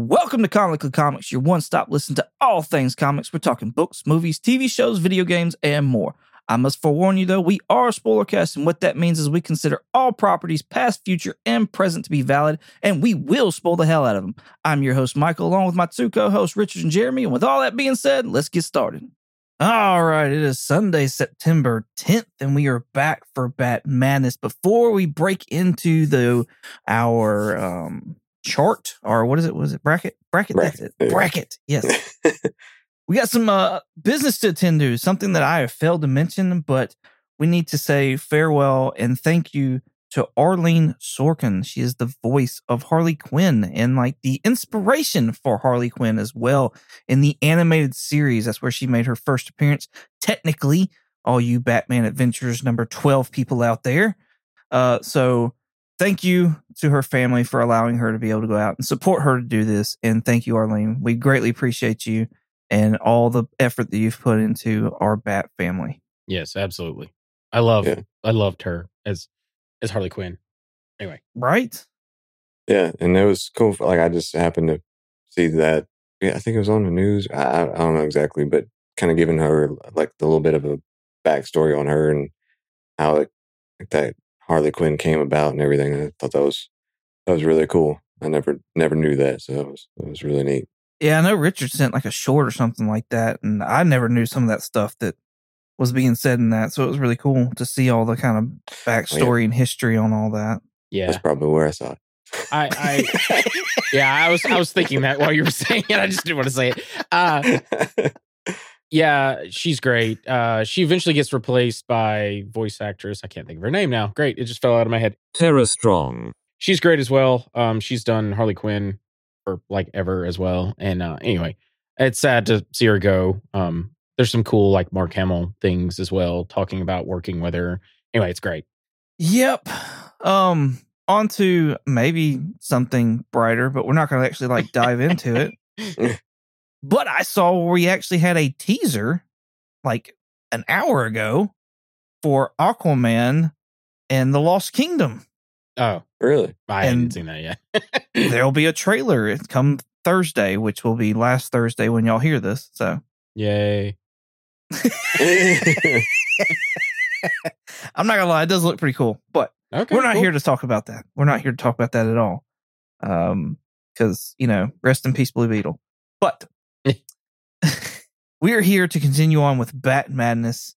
Welcome to Comically Comics, your one stop listen to all things comics. We're talking books, movies, TV shows, video games, and more. I must forewarn you though, we are a spoiler cast, and what that means is we consider all properties, past, future, and present, to be valid, and we will spoil the hell out of them. I'm your host, Michael, along with my two co hosts, Richard and Jeremy. And with all that being said, let's get started. All right, it is Sunday, September 10th, and we are back for Bat Madness. Before we break into the our um chart or what is it? Was it bracket? Bracket. That's it. yeah. Bracket. Yes. we got some uh business to attend to. Something that I have failed to mention, but we need to say farewell and thank you to Arlene Sorkin. She is the voice of Harley Quinn and like the inspiration for Harley Quinn as well in the animated series. That's where she made her first appearance. Technically, all you Batman Adventures number 12 people out there. Uh, so thank you to her family for allowing her to be able to go out and support her to do this. And thank you, Arlene. We greatly appreciate you and all the effort that you've put into our Bat family. Yes, absolutely. I love Yeah. I loved her as as Harley Quinn. Anyway, Right? Yeah, and it was cool. for- Like I just happened to see that. Yeah, I think it was on the news. I, I I don't know exactly, but kind of giving her like the little bit of a backstory on her and how it like that Harley Quinn came about and everything. I thought that was that was really cool. I never never knew that, so it was that was really neat. Yeah, I know Richard sent like a short or something like that, and I never knew some of that stuff that was being said in that. So it was really cool to see all the kind of backstory and history on all that. yeah. That's probably where I saw it. I I yeah, I was I was thinking that while you were saying it. I just didn't want to say it. Uh yeah, she's great. Uh she eventually gets replaced by voice actress. I can't think of her name now. Great. It just fell out of my head. Tara Strong. She's great as well. Um she's done Harley Quinn for like ever as well. And uh anyway, it's sad to see her go. Um there's some cool like Mark Hamill things as well talking about working with her. Anyway, it's great. Yep. Um, on to maybe something brighter, but we're not going to actually like dive into it. But I saw where we actually had a teaser like an hour ago for Aquaman and the Lost Kingdom. Oh, really? I And- hadn't seen that yet. There'll be a trailer come Thursday, which will be last Thursday when y'all hear this. So Yay. I'm not gonna lie, it does look pretty cool. But Okay. we're not cool. here to talk about that. We're not here to talk about that at all. Um, because you know, rest in peace, Blue Beetle. But we are here to continue on with Bat Madness,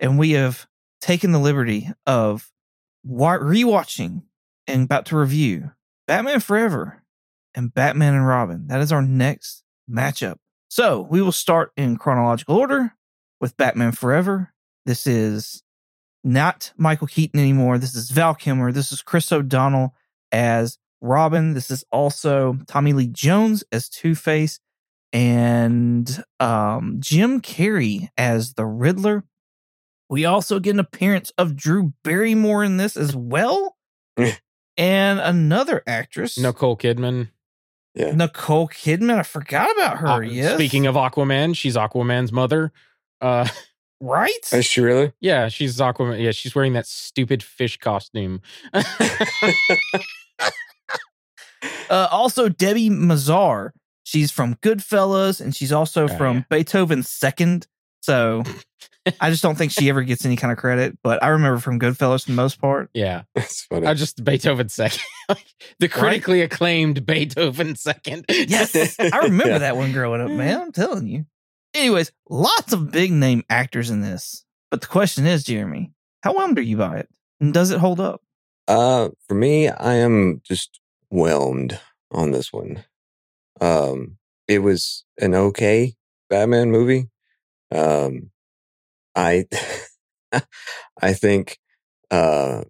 and we have taken the liberty of wa- rewatching and about to review Batman Forever and Batman and Robin. That is our next matchup. So we will start in chronological order with Batman Forever. This is not Michael Keaton anymore. This is Val Kilmer. This is Chris O'Donnell as Robin. This is also Tommy Lee Jones as Two Face and um, Jim Carrey as the Riddler. We also get an appearance of Drew Barrymore in this as well. and another actress, Nicole Kidman. yeah. Nicole Kidman. I forgot about her. Uh, yes. Speaking of Aquaman, she's Aquaman's mother. Uh, right? Is she really? yeah, she's Aquaman. Yeah, she's wearing that stupid fish costume. Uh, also, Debi Mazar. She's from Goodfellas, and she's also Oh, from yeah. Beethoven's Second. So I just don't think she ever gets any kind of credit. But I remember from Goodfellas for the most part. yeah, That's funny. I just Beethoven second, the critically acclaimed Beethoven second. Yes, I remember Yeah. that one growing up, man. I'm telling you. Anyways, lots of big name actors in this. But the question is, Jeremy, how whelmed are you by it? And does it hold up? Uh, for me, I am just whelmed on this one. Um, it was an okay Batman movie. Um, I, I think, uh,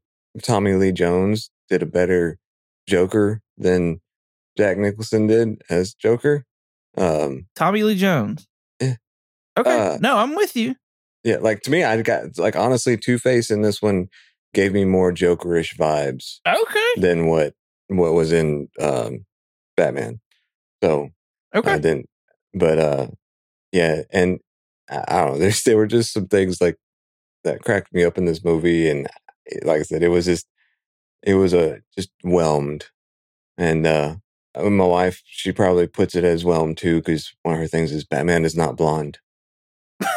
Tommy Lee Jones did a better Joker than Jack Nicholson did as Joker. Um, Tommy Lee Jones. Yeah. Okay. Uh, no, I'm with you. yeah, like to me, I got like honestly, Two Face in this one gave me more Jokerish vibes Okay. than what what was in um Batman. So Okay. I didn't but uh yeah, and I, I don't know, there's there were just some things like that cracked me up in this movie and like I said, it was just it was a just whelmed. And uh uh, my wife, she probably puts it as whelmed too, because one of her things is Batman is not blonde.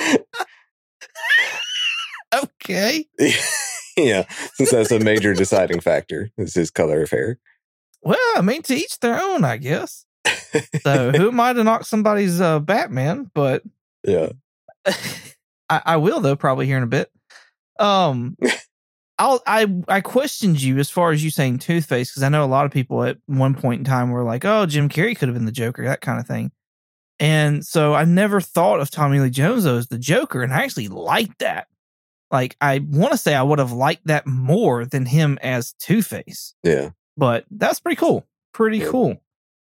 Okay. Yeah, since that's a major deciding factor, is his color of hair. Well, I mean, to each their own, I guess. So who might have knocked somebody's uh, Batman, but yeah, I, I will though probably here in a bit. Um, I'll I I questioned you as far as you saying Two Face because I know a lot of people at one point in time were like, oh, Jim Carrey could have been the Joker, that kind of thing. And so I never thought of Tommy Lee Jones though as the Joker, and I actually liked that. Like I want to say I would have liked that more than him as Two Face, yeah. but that's pretty cool. Pretty Yeah. cool.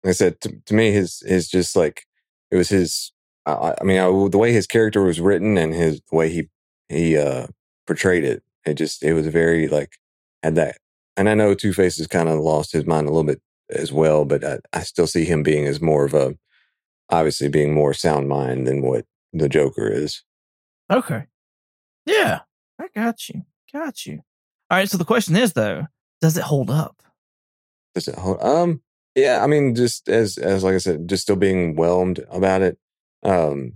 Like I said to, to me, his his just like it was his. I- I, mean, I, the way his character was written and his the way he he uh portrayed it, it just it was very like had that. And I know Two Face has kind of lost his mind a little bit as well, but I, I still see him being as more of a obviously being more sound mind than what the Joker is. Okay. Yeah, got you. Got you. All right. So the question is though, does it hold up? Does it hold? Um, yeah, I mean, just as as like I said, just still being whelmed about it. Um,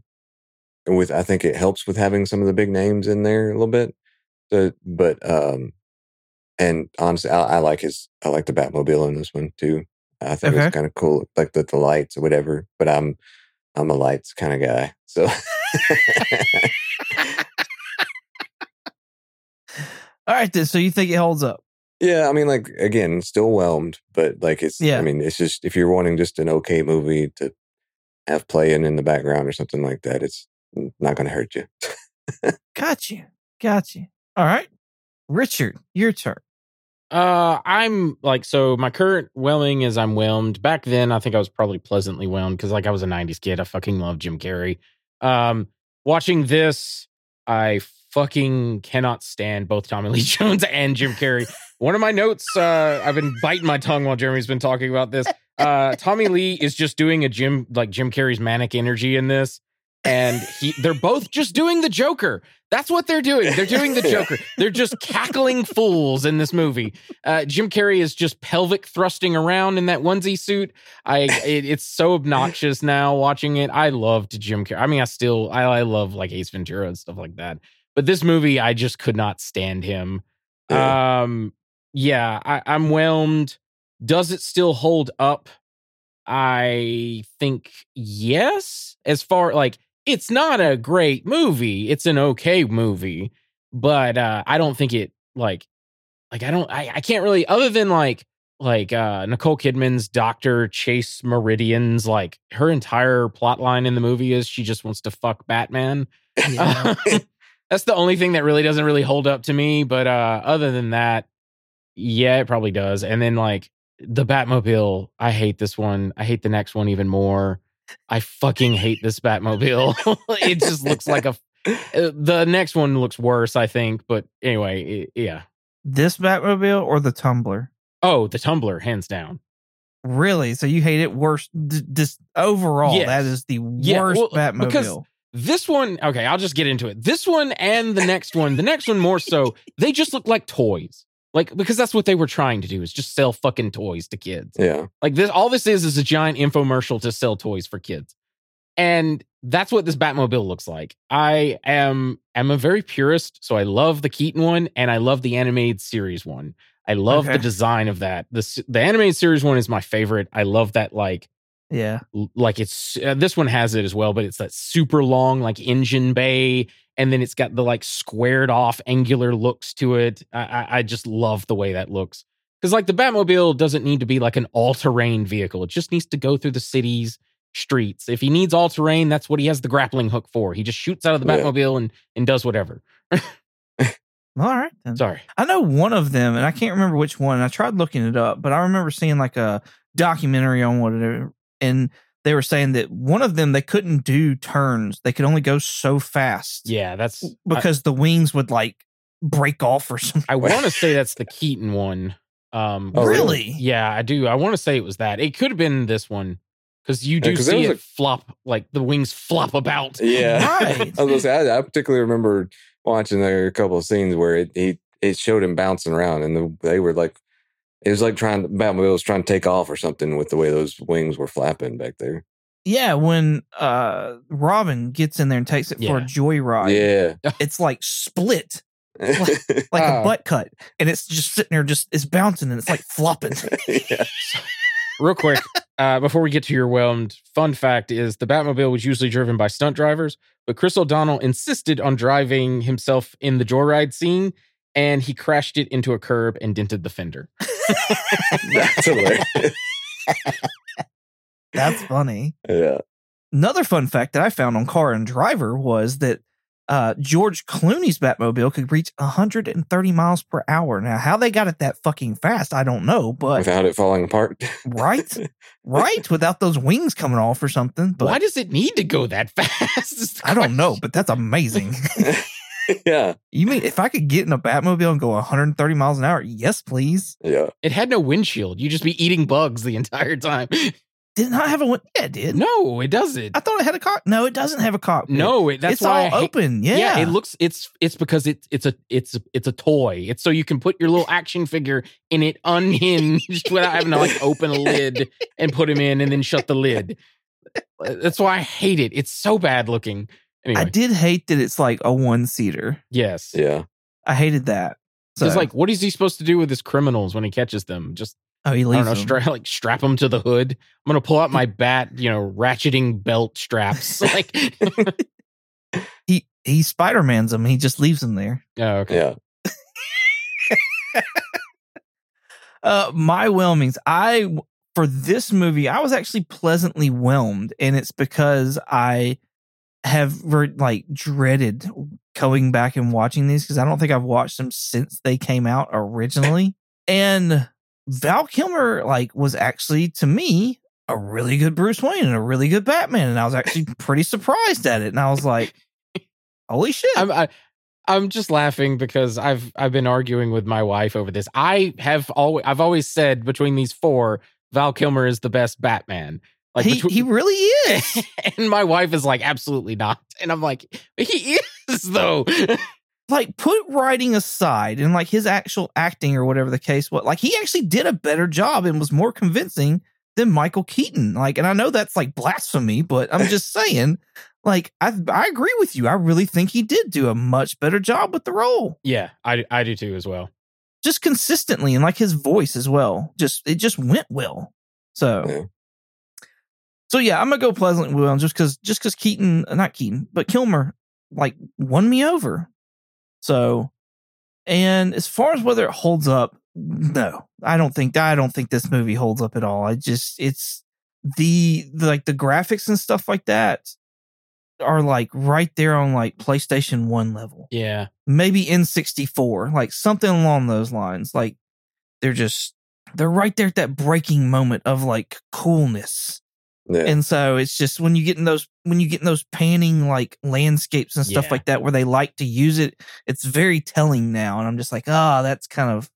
with I think it helps with having some of the big names in there a little bit. So, but um, and honestly, I, I like his I like the Batmobile in this one too. I think Okay. it's kind of cool, like the the lights or whatever. But I'm I'm a lights kind of guy, so All right. Then. So you think it holds up? yeah. I mean, like again, still whelmed, but like it's Yeah. I mean, it's just if you're wanting just an okay movie to have playing in the background or something like that, it's not going to hurt you. Got you. Got you. All right. Richard, your turn. Uh, I'm like so. My current whelming is I'm whelmed. Back then, I think I was probably pleasantly whelmed because like I was a '90s kid. I fucking love Jim Carrey. Um, watching this, I fucking cannot stand both Tommy Lee Jones and Jim Carrey. One of my notes, uh, I've been biting my tongue while Jeremy's been talking about this. Uh, Tommy Lee is just doing a Jim like Jim Carrey's manic energy in this, and he they're both just doing the Joker. That's what they're doing. They're doing the Joker. They're just cackling fools in this movie. Uh, Jim Carrey is just pelvic thrusting around in that onesie suit. I it, it's so obnoxious now watching it. I loved Jim Carrey. I mean, I still I, I love like Ace Ventura and stuff like that. But this movie, I just could not stand him. Yeah. Um, yeah, I, I'm whelmed. Does it still hold up? I think yes. As far like it's not a great movie. It's an okay movie, but uh I don't think it like like I don't I, I can't really other than like like uh Nicole Kidman's Doctor Chase Meridian's like her entire plot line in the movie is she just wants to fuck Batman. Yeah. That's the only thing that really doesn't really hold up to me. But uh other than that, yeah, it probably does. And then like the Batmobile, I hate this one. I hate the next one even more. I fucking hate this Batmobile. it just looks like a. uh, The next one looks worse, I think. But anyway, it- yeah. this Batmobile or the Tumbler? Oh, the Tumbler, hands down. Really? So you hate it worse? D- just overall, Yes. that is the Yeah, worst well, Batmobile. Because- This one, okay, I'll just get into it. This one and the next one, the next one more so, they just look like toys. Like because that's what they were trying to do is just sell fucking toys to kids. yeah. Like this, all this is is a giant infomercial to sell toys for kids, and that's what this Batmobile looks like. I am am a very purist, so I love the Keaton one and I love the animated series one. I love Okay. the design of that. The the animated series one is my favorite. I love that like yeah. like it's uh, this one has it as well, but it's that super long like engine bay, and then it's got the like squared off angular looks to it. I, I, I just love the way that looks because like the Batmobile doesn't need to be like an all terrain vehicle; it just needs to go through the city's streets. If he needs all terrain, that's what he has the grappling hook for. He just shoots out of the Yeah. Batmobile and and does whatever. All right. Then. Sorry, I know one of them, and I can't remember which one. I tried looking it up, but I remember seeing like a documentary on whatever, and they were saying that one of them they couldn't do turns; they could only go so fast yeah, that's I, because the wings would like break off or something. I want to say that's the Keaton one. Um, Oh, really? really? Yeah, I do. I want to say it was that. It could have been this one because you do 'cause there see was it flop, like the wings flop about. Yeah. Right. I was gonna say, I, I particularly remember watching there a couple of scenes where it, he it showed him bouncing around, and the, they were like, it was like trying Batmobile was trying to take off or something with the way those wings were flapping back there. Yeah, when uh Robin gets in there and takes it for a joyride, Yeah, it's like split like Oh. a butt cut, and it's just sitting there, just it's bouncing and it's like flopping. Real quick, uh, before we get to your whelmed, fun fact is the Batmobile was usually driven by stunt drivers, but Chris O'Donnell insisted on driving himself in the joyride scene, and he crashed it into a curb and dented the fender. That's hilarious. That's funny. yeah. Another fun fact that I found on Car and Driver was that uh, George Clooney's Batmobile could reach 130 miles per hour. Now, how they got it that fucking fast, I don't know, but Without it falling apart. right, right, without those wings coming off or something. But Why does it need to go that fast? I don't know, but that's amazing. yeah. you mean if I could get in a Batmobile and go 130 miles an hour? Yes, please. Yeah. It had no windshield. You'd just be eating bugs the entire time. Did not have a win- yeah, it did. No, it doesn't. I thought it had a cock. No, it doesn't have a cockpit. No, it, that's it's why all I hate- open. Yeah. it looks it's it's because it's it's a it's a, it's a toy. It's so you can put your little action figure in it unhinged without having to like open a lid and put him in and then shut the lid. That's why I hate it. It's so bad looking. Anyway, I did hate that it's like a one seater. yes. Yeah. I hated that. So, Because like, what is he supposed to do with his criminals when he catches them? Just oh, he I leaves don't know, them. stra- like strap them to the hood. I'm gonna pull out my bat, you know, ratcheting belt straps. Like, he he Spider Man's them. He just leaves them there. oh, okay. Yeah. Uh, my whelmings. I for this movie, I was actually pleasantly whelmed, and it's because I have like dreaded going back and watching these because I don't think I've watched them since they came out originally. and Val Kilmer like was actually to me a really good Bruce Wayne and a really good Batman, and I was actually pretty surprised at it. And I was like, "Holy shit!" I'm I, I'm just laughing because I've I've been arguing with my wife over this. I have always I've always said between these four, Val Kilmer is the best Batman. Like he between- he really is. and my wife is like, absolutely not. And I'm like, he is though. like put writing aside and like his actual acting or whatever the case was, like he actually did a better job and was more convincing than Michael Keaton. Like, and I know that's like blasphemy, but I'm just saying, like, I I agree with you. I really think he did do a much better job with the role. yeah, I I do too as well. Just consistently and like his voice as well. Just it just went well. So. So yeah, I'm gonna go pleasantly well just because just because Keaton, uh, not Keaton, but Kilmer, like won me over. So, and as far as whether it holds up, no, I don't think I don't think this movie holds up at all. I just it's the, the like the graphics and stuff like that are like right there on like PlayStation One level, Yeah. maybe N64, like something along those lines. Like they're just they're right there at that breaking moment of like coolness. Yeah. And so it's just when you get in those when you get in those panning like landscapes and stuff Yeah. like that where they like to use it, it's very telling now. And I'm just like, ah, that's kind of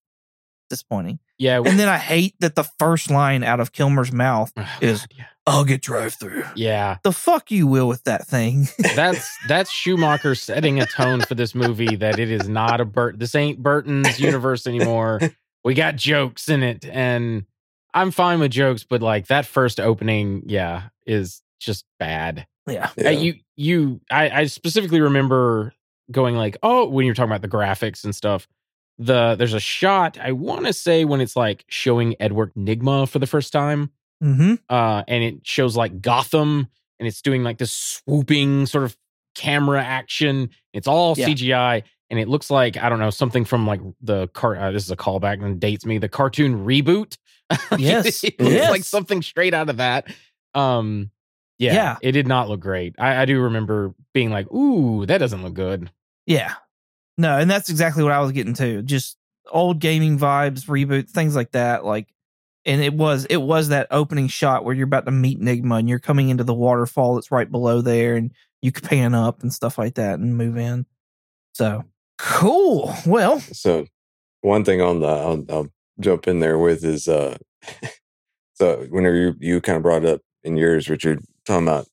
disappointing. Yeah. And then I hate that the first line out of Kilmer's mouth, Oh, is- God, yeah. I'll get drive through. Yeah. The fuck you will with that thing. That's that's Schumacher setting a tone for this movie that it is not a Burt. This ain't Burton's universe anymore. We got jokes in it, and I'm fine with jokes, but like that first opening, yeah, is just bad. yeah. Yeah. Uh, you you I, I specifically remember going like, oh, when you're talking about the graphics and stuff. The there's a shot I want to say when it's like showing Edward Nygma for the first time Mm-hmm. uh, and it shows like Gotham, and it's doing like this swooping sort of camera action. It's all Yeah. CGI, and it looks like I don't know something from like the car. Uh, this is a callback and dates me the cartoon reboot. Yes, it looks yes. like something straight out of that. Um, yeah, Yeah. it did not look great. I, I do remember being like, "Ooh, that doesn't look good." Yeah. No, and that's exactly what I was getting to. Just old gaming vibes, reboot, things like that. Like and it was it was that opening shot where you're about to meet Nygma and you're coming into the waterfall that's right below there and you can pan up and stuff like that and move in. So cool. Well, So one thing on the I'll, I'll jump in there with is uh so whenever you, you kind of brought it up in yours, Richard, talking about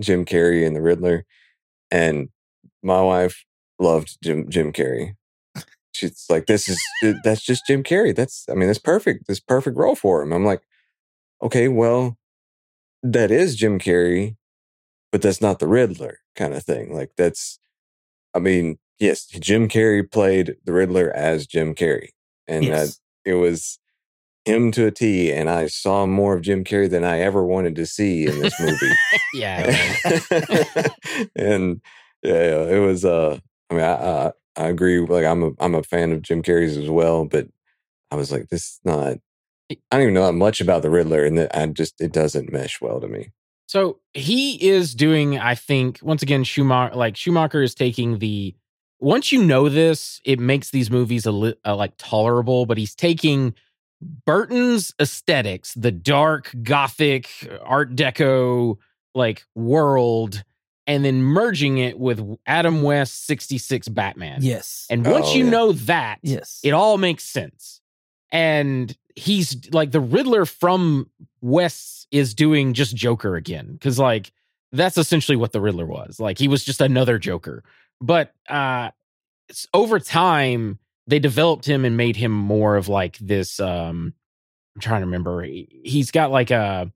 Jim Carrey and the Riddler, and my wife loved Jim Jim Carrey. she's like, "This is that's just Jim Carrey. That's I mean, that's perfect. This perfect role for him." I'm like, "Okay, well, that is Jim Carrey, but that's not the Riddler kind of thing. Like that's, I mean, yes, Jim Carrey played the Riddler as Jim Carrey, and Yes. that it was." Him to a T, and I saw more of Jim Carrey than I ever wanted to see in this movie. Yeah. and yeah, it was. Uh, I mean, I, I I agree. Like, I'm a I'm a fan of Jim Carrey's as well, but I was like, this is not. I don't even know that much about the Riddler, and that I just it doesn't mesh well to me. So he is doing, I think, once again, Schumacher. Like Schumacher is taking the. Once you know this, it makes these movies a li- uh, like tolerable. But he's taking Burton's aesthetics, the dark Gothic Art Deco like world, and then merging it with Adam West '66 Batman. Yes. And once Oh, you yeah. know that, yes. it all makes sense. And he's like the Riddler from West is doing just Joker again. Cause like that's essentially what the Riddler was. Like he was just another Joker. But uh it's over time they developed him and made him more of like this um I'm trying to remember. He- He's got like a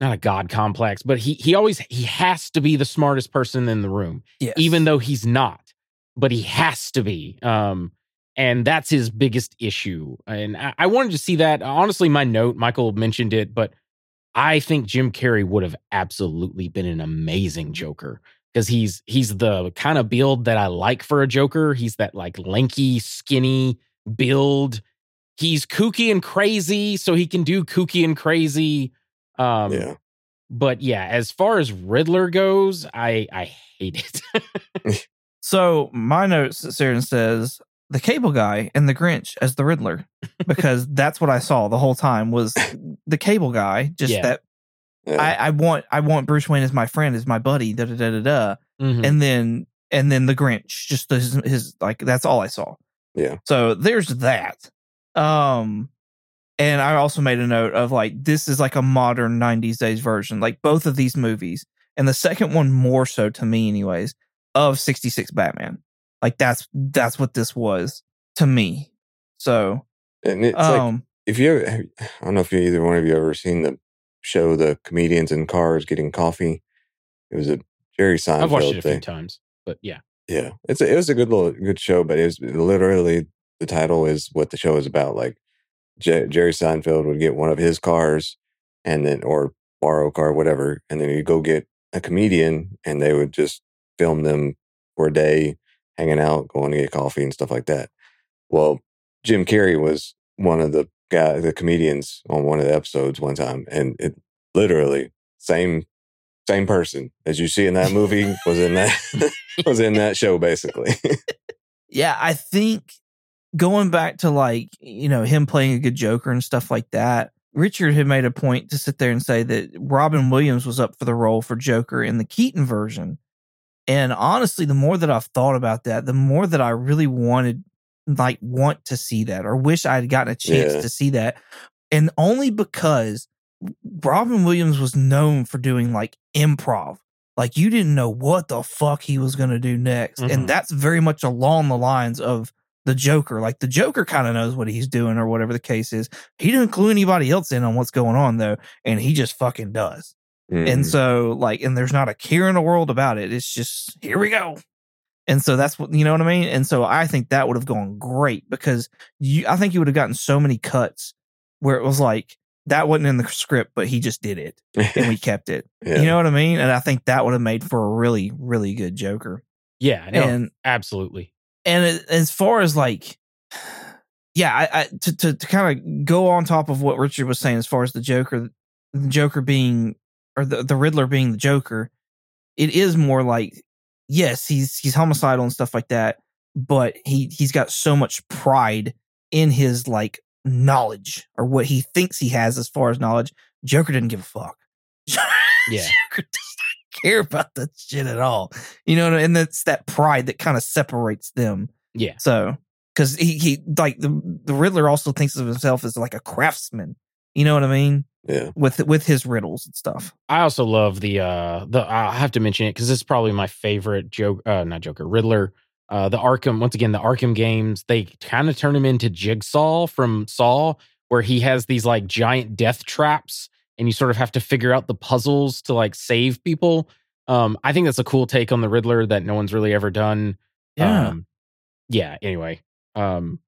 not a god complex, but he he always he has to be the smartest person in the room yes. even though he's not but he has to be um and that's his biggest issue and I, I wanted to see that honestly my note michael mentioned it but i think jim carrey would have absolutely been an amazing joker because he's he's the kind of build that i like for a joker he's that like lanky skinny build he's kooky and crazy so he can do kooky and crazy um yeah, but yeah as far as riddler goes i i hate it So my notes Saren says the cable guy and the Grinch as the Riddler because that's what I saw the whole time was the cable guy. Just Yeah. that yeah. I, I want I want Bruce Wayne as my friend, as my buddy, da da da da da. Mhm. And then and then the Grinch, just his, his like that's all I saw. Yeah. So there's that. Um and I also made a note of like this is like a modern 90s days version, like both of these movies. And the second one more so to me anyways, of 66 Batman. Like that's that's what this was to me. So and it's like um if you ever, I don't know if you, either one of you ever seen the show, the comedians in cars getting coffee. It was a Jerry Seinfeld I've watched it a thing. few times, but yeah. Yeah, it's a, it was a good little good show, but it was literally the title is what the show is about. Like J- Jerry Seinfeld would get one of his cars, and then or borrow a car, whatever, and then you go get a comedian, and they would just film them for a day, hanging out, going to get coffee and stuff like that. Well, Jim Carrey was one of the guy, the comedians on one of the episodes one time, and it literally same same person as you see in that movie was in that was in that show basically. yeah, I think going back to like, you know, him playing a good Joker and stuff like that, Richard had made a point to sit there and say that Robin Williams was up for the role for Joker in the Keaton version. And honestly, the more that I've thought about that, the more that I really wanted, like, want to see that or wish I had gotten a chance Yeah. to see that. And only because Robin Williams was known for doing like improv. Like, you didn't know what the fuck he was going to do next. Mhm. And that's very much along the lines of the Joker. Like, the Joker kind of knows what he's doing or whatever the case is. He didn't clue anybody else in on what's going on, though. And he just fucking does. And Mm. so, like, and there's not a care in the world about it. It's just, here we go. And so that's what, you know what I mean? And so I think that would have gone great because you, I think you would have gotten so many cuts where it was like, that wasn't in the script, but he just did it and we kept it. yeah. You know what I mean? And I think that would have made for a really, really good Joker. Yeah, no, And, absolutely. and it- as far as like, yeah, I, I to, to, to kind of go on top of what Richard was saying, as far as the Joker, the Joker being, or the, the Riddler being the Joker, it is more like, yes, he's, he's homicidal and stuff like that, but he, he's got so much pride in his like knowledge or what he thinks he has as far as knowledge. Joker didn't give a fuck. Yeah. Joker does not care about that shit at all. You know, and that's that pride that kind of separates them. Yeah. So, because he, he like the the Riddler also thinks of himself as like a craftsman. You know what I mean? yeah. With with his riddles and stuff. I also love the uh the I have to mention it because it's probably my favorite joke uh not Joker, Riddler Uh, the Arkham, once again, the Arkham games, they kind of turn him into Jigsaw from Saw, where he has these like giant death traps and you sort of have to figure out the puzzles to like save people. Um, I think that's a cool take on the Riddler that no one's really ever done. Yeah. Um, yeah. Anyway, um,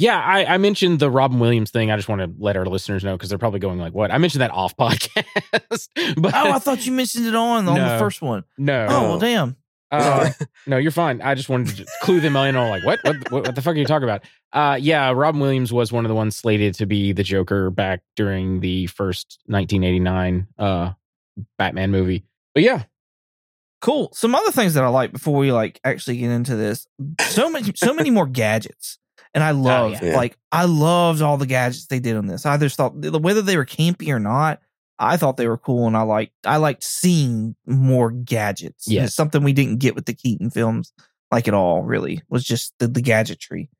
yeah, I, I mentioned the Robin Williams thing. I just want to let our listeners know because they're probably going like, "What?" I mentioned that off podcast. but oh, I thought you mentioned it on on the first one. no, Oh, well, damn. uh, no, you're fine. I just wanted to clue them in on like, what? what, what, what the fuck are you talking about? Uh, yeah, Robin Williams was one of the ones slated to be the Joker back during the first 1989 uh, Batman movie. But yeah, Cool. Some other things that I like before we like actually get into this. So many, so many more gadgets, and I oh, love yeah. Yeah. like I loved all the gadgets they did on this. I just thought whether they were campy or not, I thought they were cool, and I liked I liked seeing more gadgets. Yeah, It's something we didn't get with the Keaton films, like at all. Really, was just the, the gadgetry.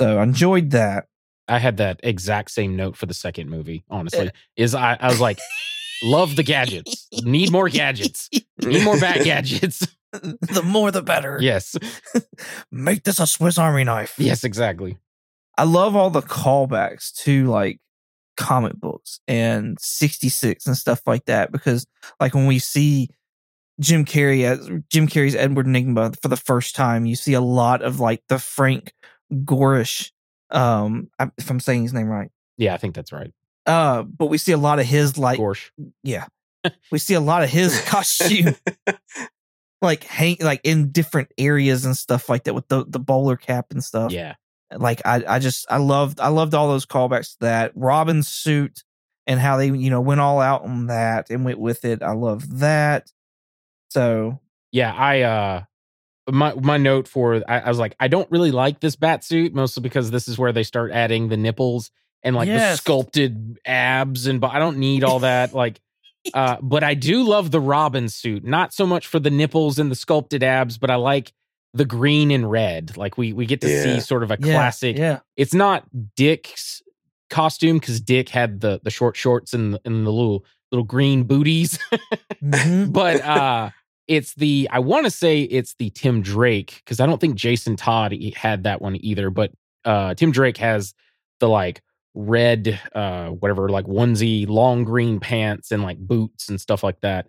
So I enjoyed that. I had that exact same note for the second movie. Honestly, eh. is I, I was like, love the gadgets. Need more gadgets. Need more bat gadgets. The more the better. yes, Make this a Swiss Army knife. yes, exactly. I love all the callbacks to like comic books and 66 and stuff like that because like when we see Jim Carrey as Jim Carrey's Edward Nygma for the first time, you see a lot of like the Frank Gorish um if I'm saying his name right. Yeah, I think that's right. Uh but we see a lot of his like Gorsh. yeah. we see a lot of his costume like hang like in different areas and stuff like that with the the bowler cap and stuff Yeah, like I, I just I loved I loved all those callbacks to that Robin's suit and how they you know went all out on that and went with it. I love that. So yeah. I uh, my my note for I, I was like, I don't really like this bat suit mostly because this is where they start adding the nipples and like Yes. the sculpted abs and but I don't need all that like. Uh, but I do love the Robin suit, not so much for the nipples and the sculpted abs, but I like the green and red. Like we we get to Yeah. see sort of a yeah, classic. Yeah, It's not Dick's costume because Dick had the the short shorts and the, and the little little green booties, Mhm. but uh, it's the I want to say it's the Tim Drake because I don't think Jason Todd had that one either. But uh, Tim Drake has the like red uh whatever like onesie long green pants and like boots and stuff like that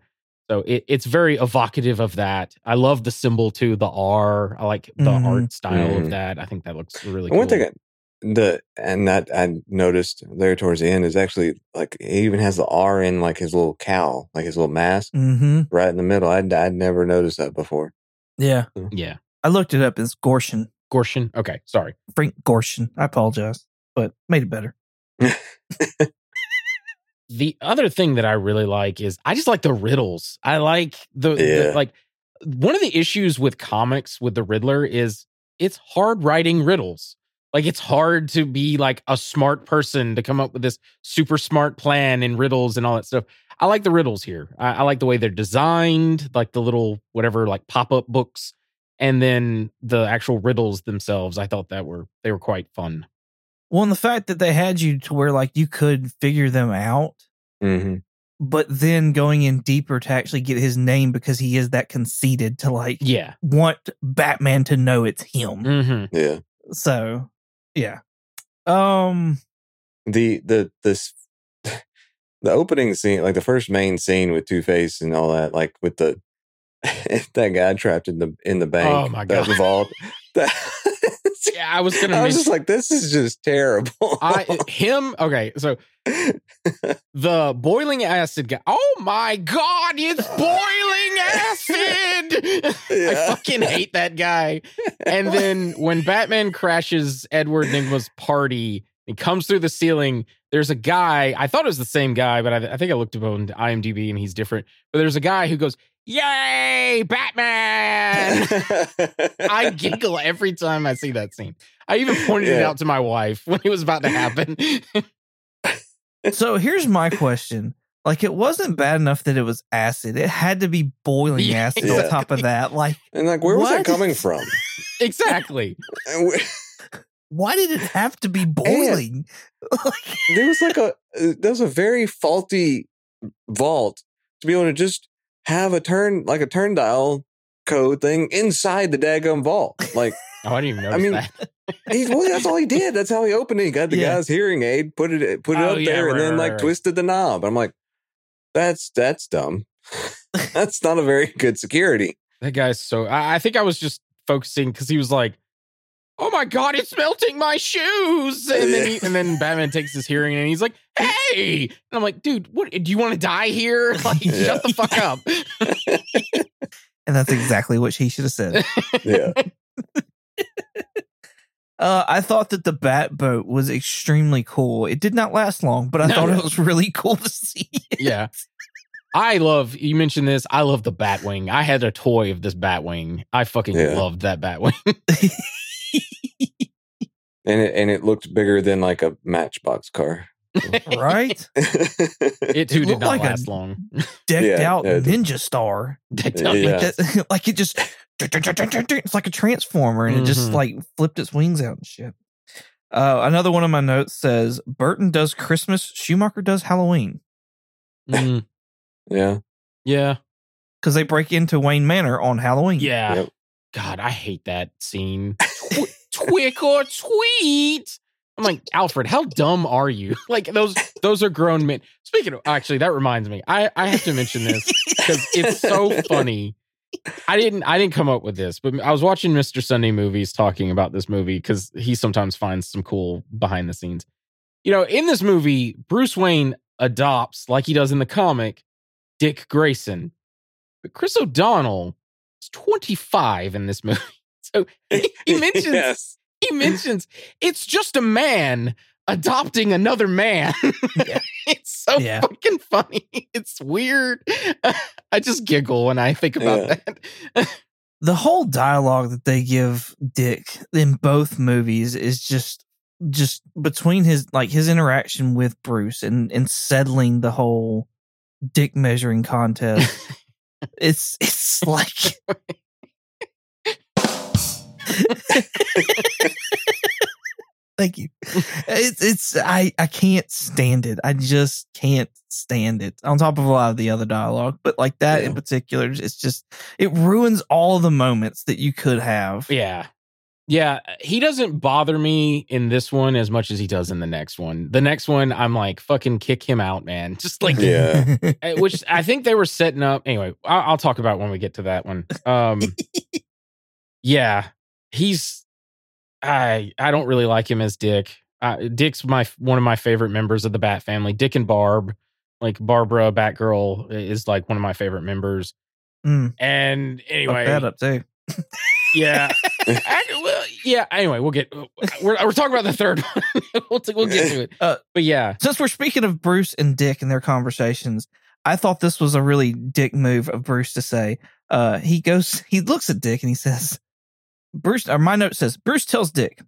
so it, it's very evocative of that i love the symbol too the r i like the Mhm. art style Mhm. of that i think that looks really And cool One thing, I- the and that I noticed there towards the end is actually like he even has the R in like his little cowl, like his little mask Mhm. right in the middle. I'd I'd never noticed that before. yeah. yeah I looked it up. It's Gorshin, gorshin okay sorry Frank Gorshin. I apologize, but made it better. the other thing that I really like is I just like the riddles. I like the, the- like one of the issues with comics with the Riddler is it's hard writing riddles. Like it's hard to be like a smart person to come up with this super smart plan and riddles and all that stuff. I like the riddles here. I, I like the way they're designed, like the little whatever like pop up books, and then the actual riddles themselves. I thought that were they were quite fun. Well, and the fact that they had you to where like you could figure them out, hmm but then going in deeper to actually get his name because he is that conceited to like Yeah. want Batman to know it's him. hmm Yeah. So, yeah. Um, The the this the opening scene, like the first main scene with Two Face and all that, like with the that guy trapped in the in the bank. Oh, my that God. vault. That, Yeah, I was gonna I was just like, this is just terrible. I him okay, so the boiling acid guy. Oh my god, it's boiling acid! I fucking hate that guy. And then when Batman crashes Edward Nygma's party, he comes through the ceiling. There's a guy. I thought it was the same guy, but I, I think I looked up on IMDb and he's different. But there's a guy who goes, "Yay, Batman!" I giggle every time I see that scene. I even pointed it out to my wife when it was about to happen. so here's my question. Like, it wasn't bad enough that it was acid. It had to be boiling Yeah, acid exactly. on top of that. Like, and like, where was that coming from? exactly. And we- why did it have to be boiling? There was like a uh, there was a very faulty vault to be able to just have a turn like a turn dial code thing inside the daggum vault. Like Oh, I didn't even I mean, that. he's well, that's all he did. That's how he opened it. He got the Yeah. guy's hearing aid, put it put it Oh, up yeah, there, and then right, like right. twisted the knob. I'm like, that's that's dumb. that's not a very good security. That guy's so. I, I think I was just focusing because he was like, "Oh my god, it's melting my shoes!" And then he, and then Batman takes his hearing and he's like, "Hey!" And I'm like, "Dude, what? Do you want to die here? Like, Yeah. shut the fuck up." And that's exactly what she should have said. Yeah. Uh, I thought that the bat boat was extremely cool. It did not last long, but I No. thought it was really cool to see. yeah. I love you mentioned this. I love the Batwing. I had a toy of this Batwing. I fucking Yeah. loved that Batwing. And it and it looked bigger than like a Matchbox car. right? It too did not like a- last long. Decked Yeah, out yeah, it ninja star. That Yeah. Like, that, like it just it's like a transformer and it just Mhm. like flipped its wings out and shit. Uh, another one of my notes says Burton does Christmas, Schumacher does Halloween Mm, yeah. yeah. because they break into Wayne Manor on Halloween. Yeah. Yep. God, I hate that scene. Tw- twick or tweet. I'm like, Alfred, how dumb are you? Like those those are grown men. Speaking of actually, that reminds me. I, I have to mention this because it's so funny. I didn't I didn't come up with this, but I was watching Mr. Sunday movies talking about this movie because he sometimes finds some cool behind the scenes. You know, in this movie, Bruce Wayne adopts, like he does in the comic, Dick Grayson. But Chris O'Donnell is 25 in this movie. So he, he mentions yes. he mentions it's just a man adopting another man. Yeah. it's so Yeah. fucking funny. It's weird. I just giggle when I think about Yeah. that. the whole dialogue that they give Dick in both movies is just just between his like his interaction with Bruce and and settling the whole dick measuring contest. it's it's like Thank you. It's it's I I can't stand it. I just can't stand it. On top of a lot of the other dialogue, but like that in particular, it's just it ruins all the moments that you could have. yeah. Yeah, he doesn't bother me in this one as much as he does in the next one. The next one, I'm like, fucking kick him out, man. Just like, Yeah. Uh, which I think they were setting up. Anyway, I'll, I'll talk about when we get to that one. Um, yeah, he's I I don't really like him as Dick. Uh, Dick's my one of my favorite members of the Bat family. Dick and Barb, like Barbara Batgirl, is like one of my favorite members. Mm, And anyway, that up too. yeah, I- well, yeah. Anyway, we'll get we're we're talking about the third one. we'll we'll get to it. Uh, but yeah, Since we're speaking of Bruce and Dick and their conversations, I thought this was a really dick move of Bruce to say. Uh, he goes, he looks at Dick and he says, Bruce, or my note says, Bruce tells Dick,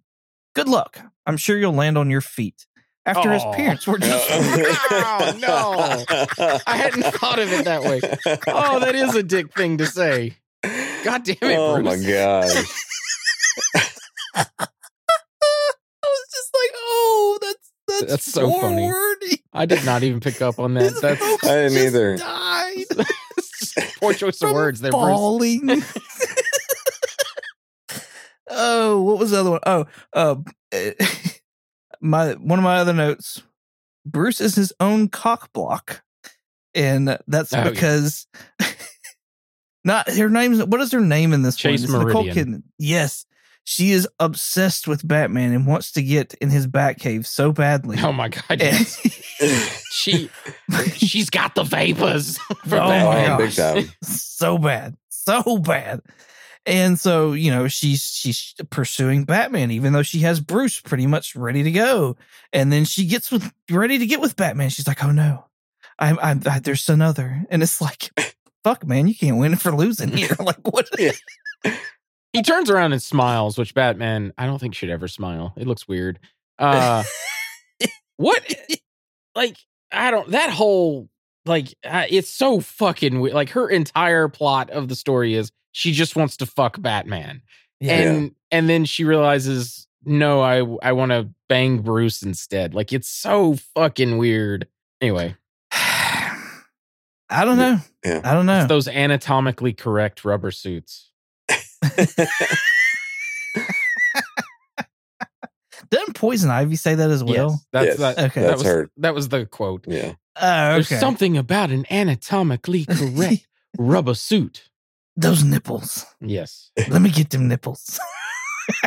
good luck. I'm sure you'll land on your feet. After his Aw. parents were just. Oh, no. I hadn't thought of it that way. Oh, that is a Dick thing to say. God damn it, Bruce. Oh my god. I was just like, oh, that's that's, That's so funny. wordy. I did not even pick up on that. His That's oh, I didn't just either. Died poor choice of from words there, Bruce. Falling. oh, what was the other one? Oh, uh, my one of my other notes. Bruce is his own cock block, and that's Oh, yeah. because not her name's. What is her name in this Chase one? Nicole Meridian. Kidman. Yes, she is obsessed with Batman and wants to get in his Batcave so badly. Oh my god, yes. she she's got the vapors. for Oh that. my oh, gosh. so bad, so bad. And so, you know, she's she's pursuing Batman, even though she has Bruce pretty much ready to go. And then she gets with ready to get with Batman. She's like, "Oh no, I'm, I'm I, there's another." And it's like, "Fuck, man, you can't win for losing here." Like, what? Yeah. He turns around and smiles, which Batman I don't think should ever smile. It looks weird. Uh what like I don't that whole like uh, it's so fucking weird. Like her entire plot of the story is she just wants to fuck Batman. Yeah. and and then she realizes no i i want to bang bruce instead like it's so fucking weird anyway I don't know. Yeah. I don't know. It's those anatomically correct rubber suits. Doesn't Poison Ivy say that as well? yes, that's Yes, that. Okay. that that's was her. that was the quote. Yeah. Oh, There's something about an anatomically correct rubber suit. Those nipples. Yes. Let me get them nipples.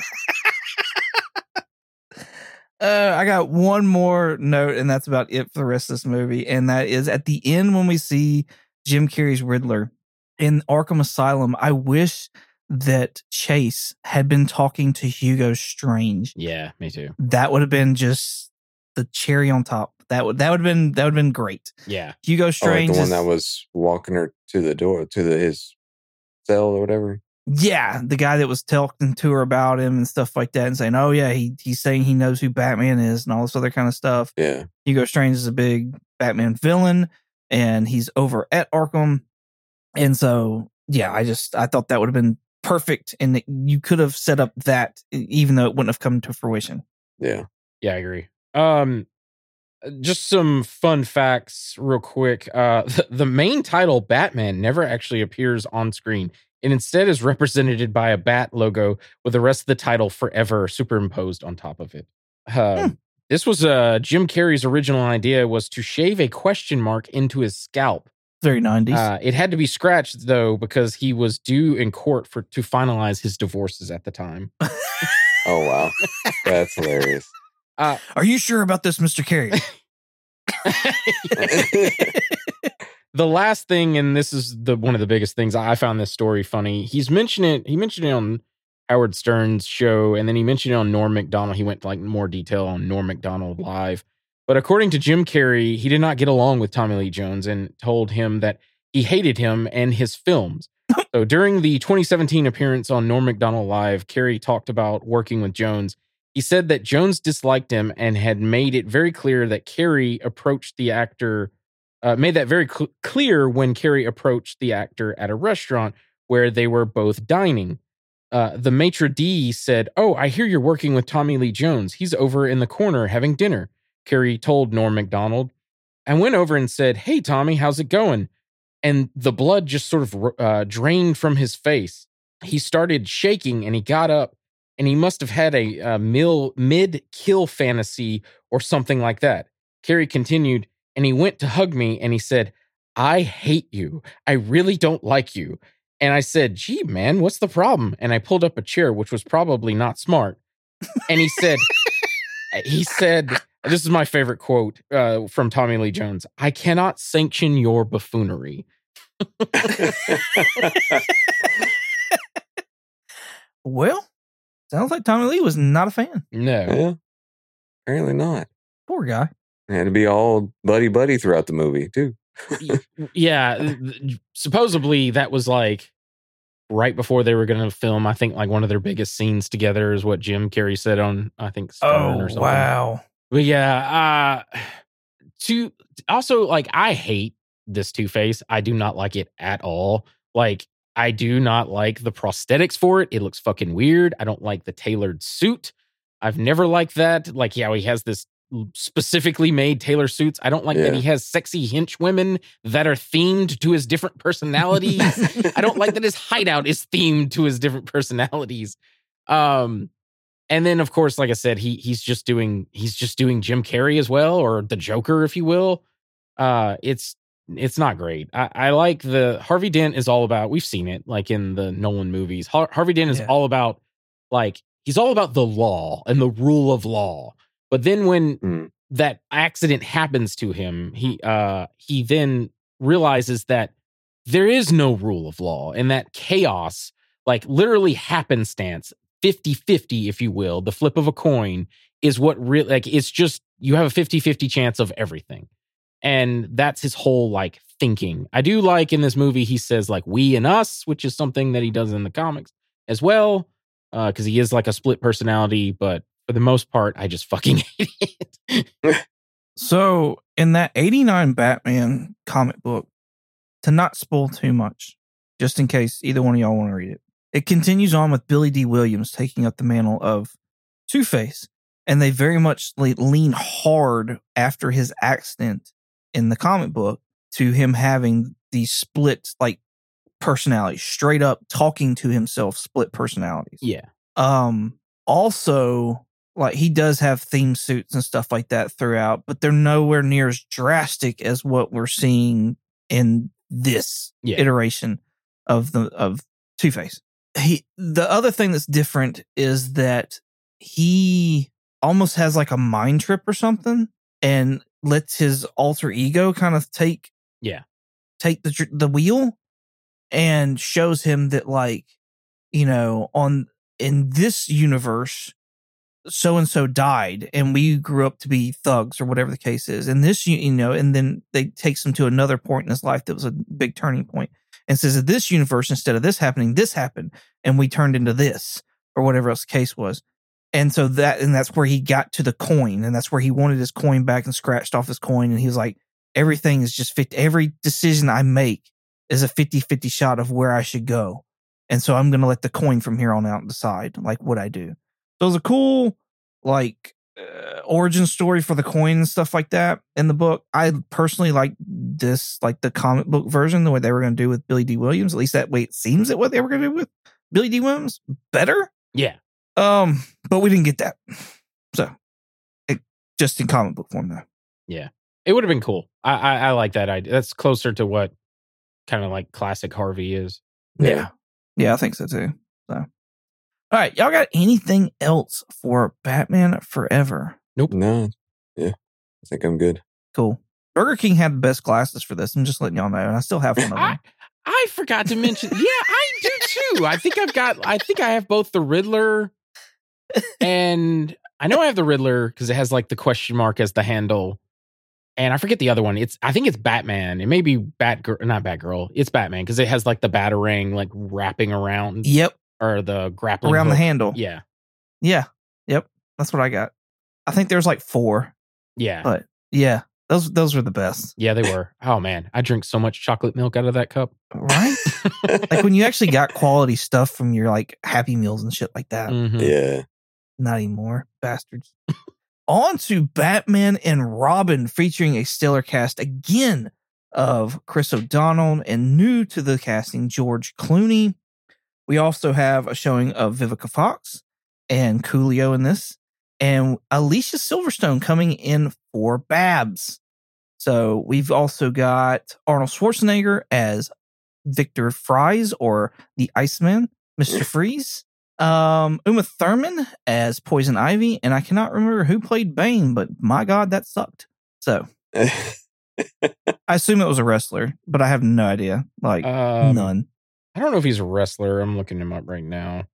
uh, I got one more note, and that's about it for the rest of this movie. And that is at the end when we see Jim Carrey's Riddler in Arkham Asylum. I wish that Chase had been talking to Hugo Strange. Yeah, me too. That would have been just the cherry on top. That would that would have been that would have been great. Yeah. Hugo Oh, like Strange, the one is- that was walking her to the door to the his cell or whatever. Yeah, the guy that was talking to her about him and stuff like that, and saying, "Oh yeah, he he's saying he knows who Batman is and all this other kind of stuff." Yeah. Hugo Strange is a big Batman villain, and he's over at Arkham, and so yeah, I just I thought that would have been perfect, and you could have set up that even though it wouldn't have come to fruition. Yeah. Yeah, I agree. Um just some fun facts real quick. Uh the, the main title Batman never actually appears on screen. and instead is represented by a bat logo with the rest of the title forever superimposed on top of it. Um, This was uh, Jim Carrey's original idea was to shave a question mark into his scalp. Very nineties. Uh, it had to be scratched though because he was due in court for to finalize his divorces at the time. Oh wow, that's hilarious. Uh, Are you sure about this, Mister Carrey? the last thing, and this is the one of the biggest things I found this story funny. He's mentioned it. He mentioned it on Howard Stern's show, and then he mentioned it on Norm Macdonald. He went to like more detail on Norm Macdonald live. But according to Jim Carrey, he did not get along with Tommy Lee Jones and told him that he hated him and his films. so during the 2017 appearance on Norm Macdonald Live, Carrey talked about working with Jones. He said that Jones disliked him and had made it very clear that Carrey approached the actor, uh, made that very cl- clear when Carrey approached the actor at a restaurant where they were both dining. Uh, the maitre d' said, "Oh, I hear you're working with Tommy Lee Jones. He's over in the corner having dinner." Carrey told Norm Macdonald. I went over and said, "Hey, Tommy, how's it going?" And the blood just sort of uh, drained from his face. He started shaking and he got up and he must have had a, a mil, mid kill fantasy or something like that. Carrey continued, and he went to hug me and he said, I hate you. I really don't like you. And I said, Gee, man, what's the problem? And I pulled up a chair, which was probably not smart. And he said, He said, This is my favorite quote uh, from Tommy Lee Jones I cannot sanction your buffoonery. well, sounds like Tommy Lee was not a fan. No. yeah, apparently not. Poor guy. It had to be all buddy buddy throughout the movie too. yeah th- th- supposedly that was like right before they were going to film i think like one of their biggest scenes together is what jim carrey said on i think Stern Oh or something wow. but yeah uh to also like i hate this two-face i do not like it at all like i do not like the prosthetics for it. It looks fucking weird. I don't like the tailored suit. I've never liked that. Like yeah he has this specifically made tailor suits. I don't like that he has sexy hench women that are themed to his different personalities. I don't like that his hideout is themed to his different personalities. Um, and then of course, like I said, he he's just doing he's just doing Jim Carrey as well, or the Joker, if you will. Uh, it's it's not great. I, I like the Harvey Dent is all about. We've seen it like in the Nolan movies. Har- Harvey Dent is Yeah. all about like he's all about the law and the rule of law. But then when Mm. that accident happens to him, he uh he then realizes that there is no rule of law and that chaos, like literally happenstance, 50 50, if you will, the flip of a coin is what really, like, it's just you have a 50 50 chance of everything. And that's his whole like thinking. I do like in this movie, he says like we and us, which is something that he does in the comics as well, uh, because he is like a split personality. But for the most part, I just fucking hate it. So in that 89 Batman comic book, to not spoil too much, just in case either one of y'all want to read it, it continues on with Billy Dee Williams taking up the mantle of Two Face. And they very much le- lean hard after his accident in the comic book to him having these split like personalities, straight up talking to himself, split personalities. Yeah. Um, also, like he does have theme suits and stuff like that throughout, but they're nowhere near as drastic as what we're seeing in this Yeah. iteration of the of Two Face. He the other thing that's different is that he almost has like a mind trip or something and lets his alter ego kind of take Yeah. take the the wheel and shows him that like you know on in this universe so and so died and we grew up to be thugs or whatever the case is and this you, know and then they takes him to another point in his life that was a big turning point and says that this universe instead of this happening this happened and we turned into this or whatever else the case was and so that and that's where he got to the coin and that's where he wanted his coin back and scratched off his coin and he was like everything is just 50 every decision i make is a 50-50 shot of where i should go and so i'm going to let the coin from here on out decide like what i do. So it was a cool like uh, origin story for the coin and stuff like that in the book. I personally like this like the comic book version the way they were going to do with Billy Dee Williams at least that way it seems that what they were going to do with Billy Dee Williams better? Yeah. Um, but we didn't get that. So, it, just in comic book form, though. Yeah, it would have been cool. I, I I like that idea. That's closer to what kind of like classic Harvey is. Yeah. yeah, I think so too. So, all right, y'all got anything else for Batman Forever? Nope. No. Yeah. I think I'm good. Cool. Burger King had the best glasses for this. I'm just letting y'all know, and I still have one of I them. I forgot to mention. yeah, I do too. I think I've got. I think I have both the Riddler and I know I have the Riddler because it has like the question mark as the handle. And I forget the other one. It's I think it's Batman. It may be Batgirl, not Batgirl. It's Batman because it has like the batarang like wrapping around Yep, or the grappling around the handle. Yeah, yeah, yep. That's what I got. I think there's like four, yeah, but yeah, those those were the best, yeah. They were. Oh man, I drink so much chocolate milk out of that cup. right? like when you actually got quality stuff from your like Happy Meals and shit like that. Mhm. Yeah. Not anymore, bastards. On to Batman and Robin, featuring a stellar cast again of Chris O'Donnell and new to the casting, George Clooney. We also have a showing of Vivica Fox and Coolio in this, and Alicia Silverstone coming in for Babs. So we've also got Arnold Schwarzenegger as Victor Fries or the Iceman, Mr. Freeze. Um, Uma Thurman as Poison Ivy, and I cannot remember who played Bane, but my God, that sucked. So I assume it was a wrestler, but I have no idea. Like Um, none. I don't know if he's a wrestler. I'm looking him up right now.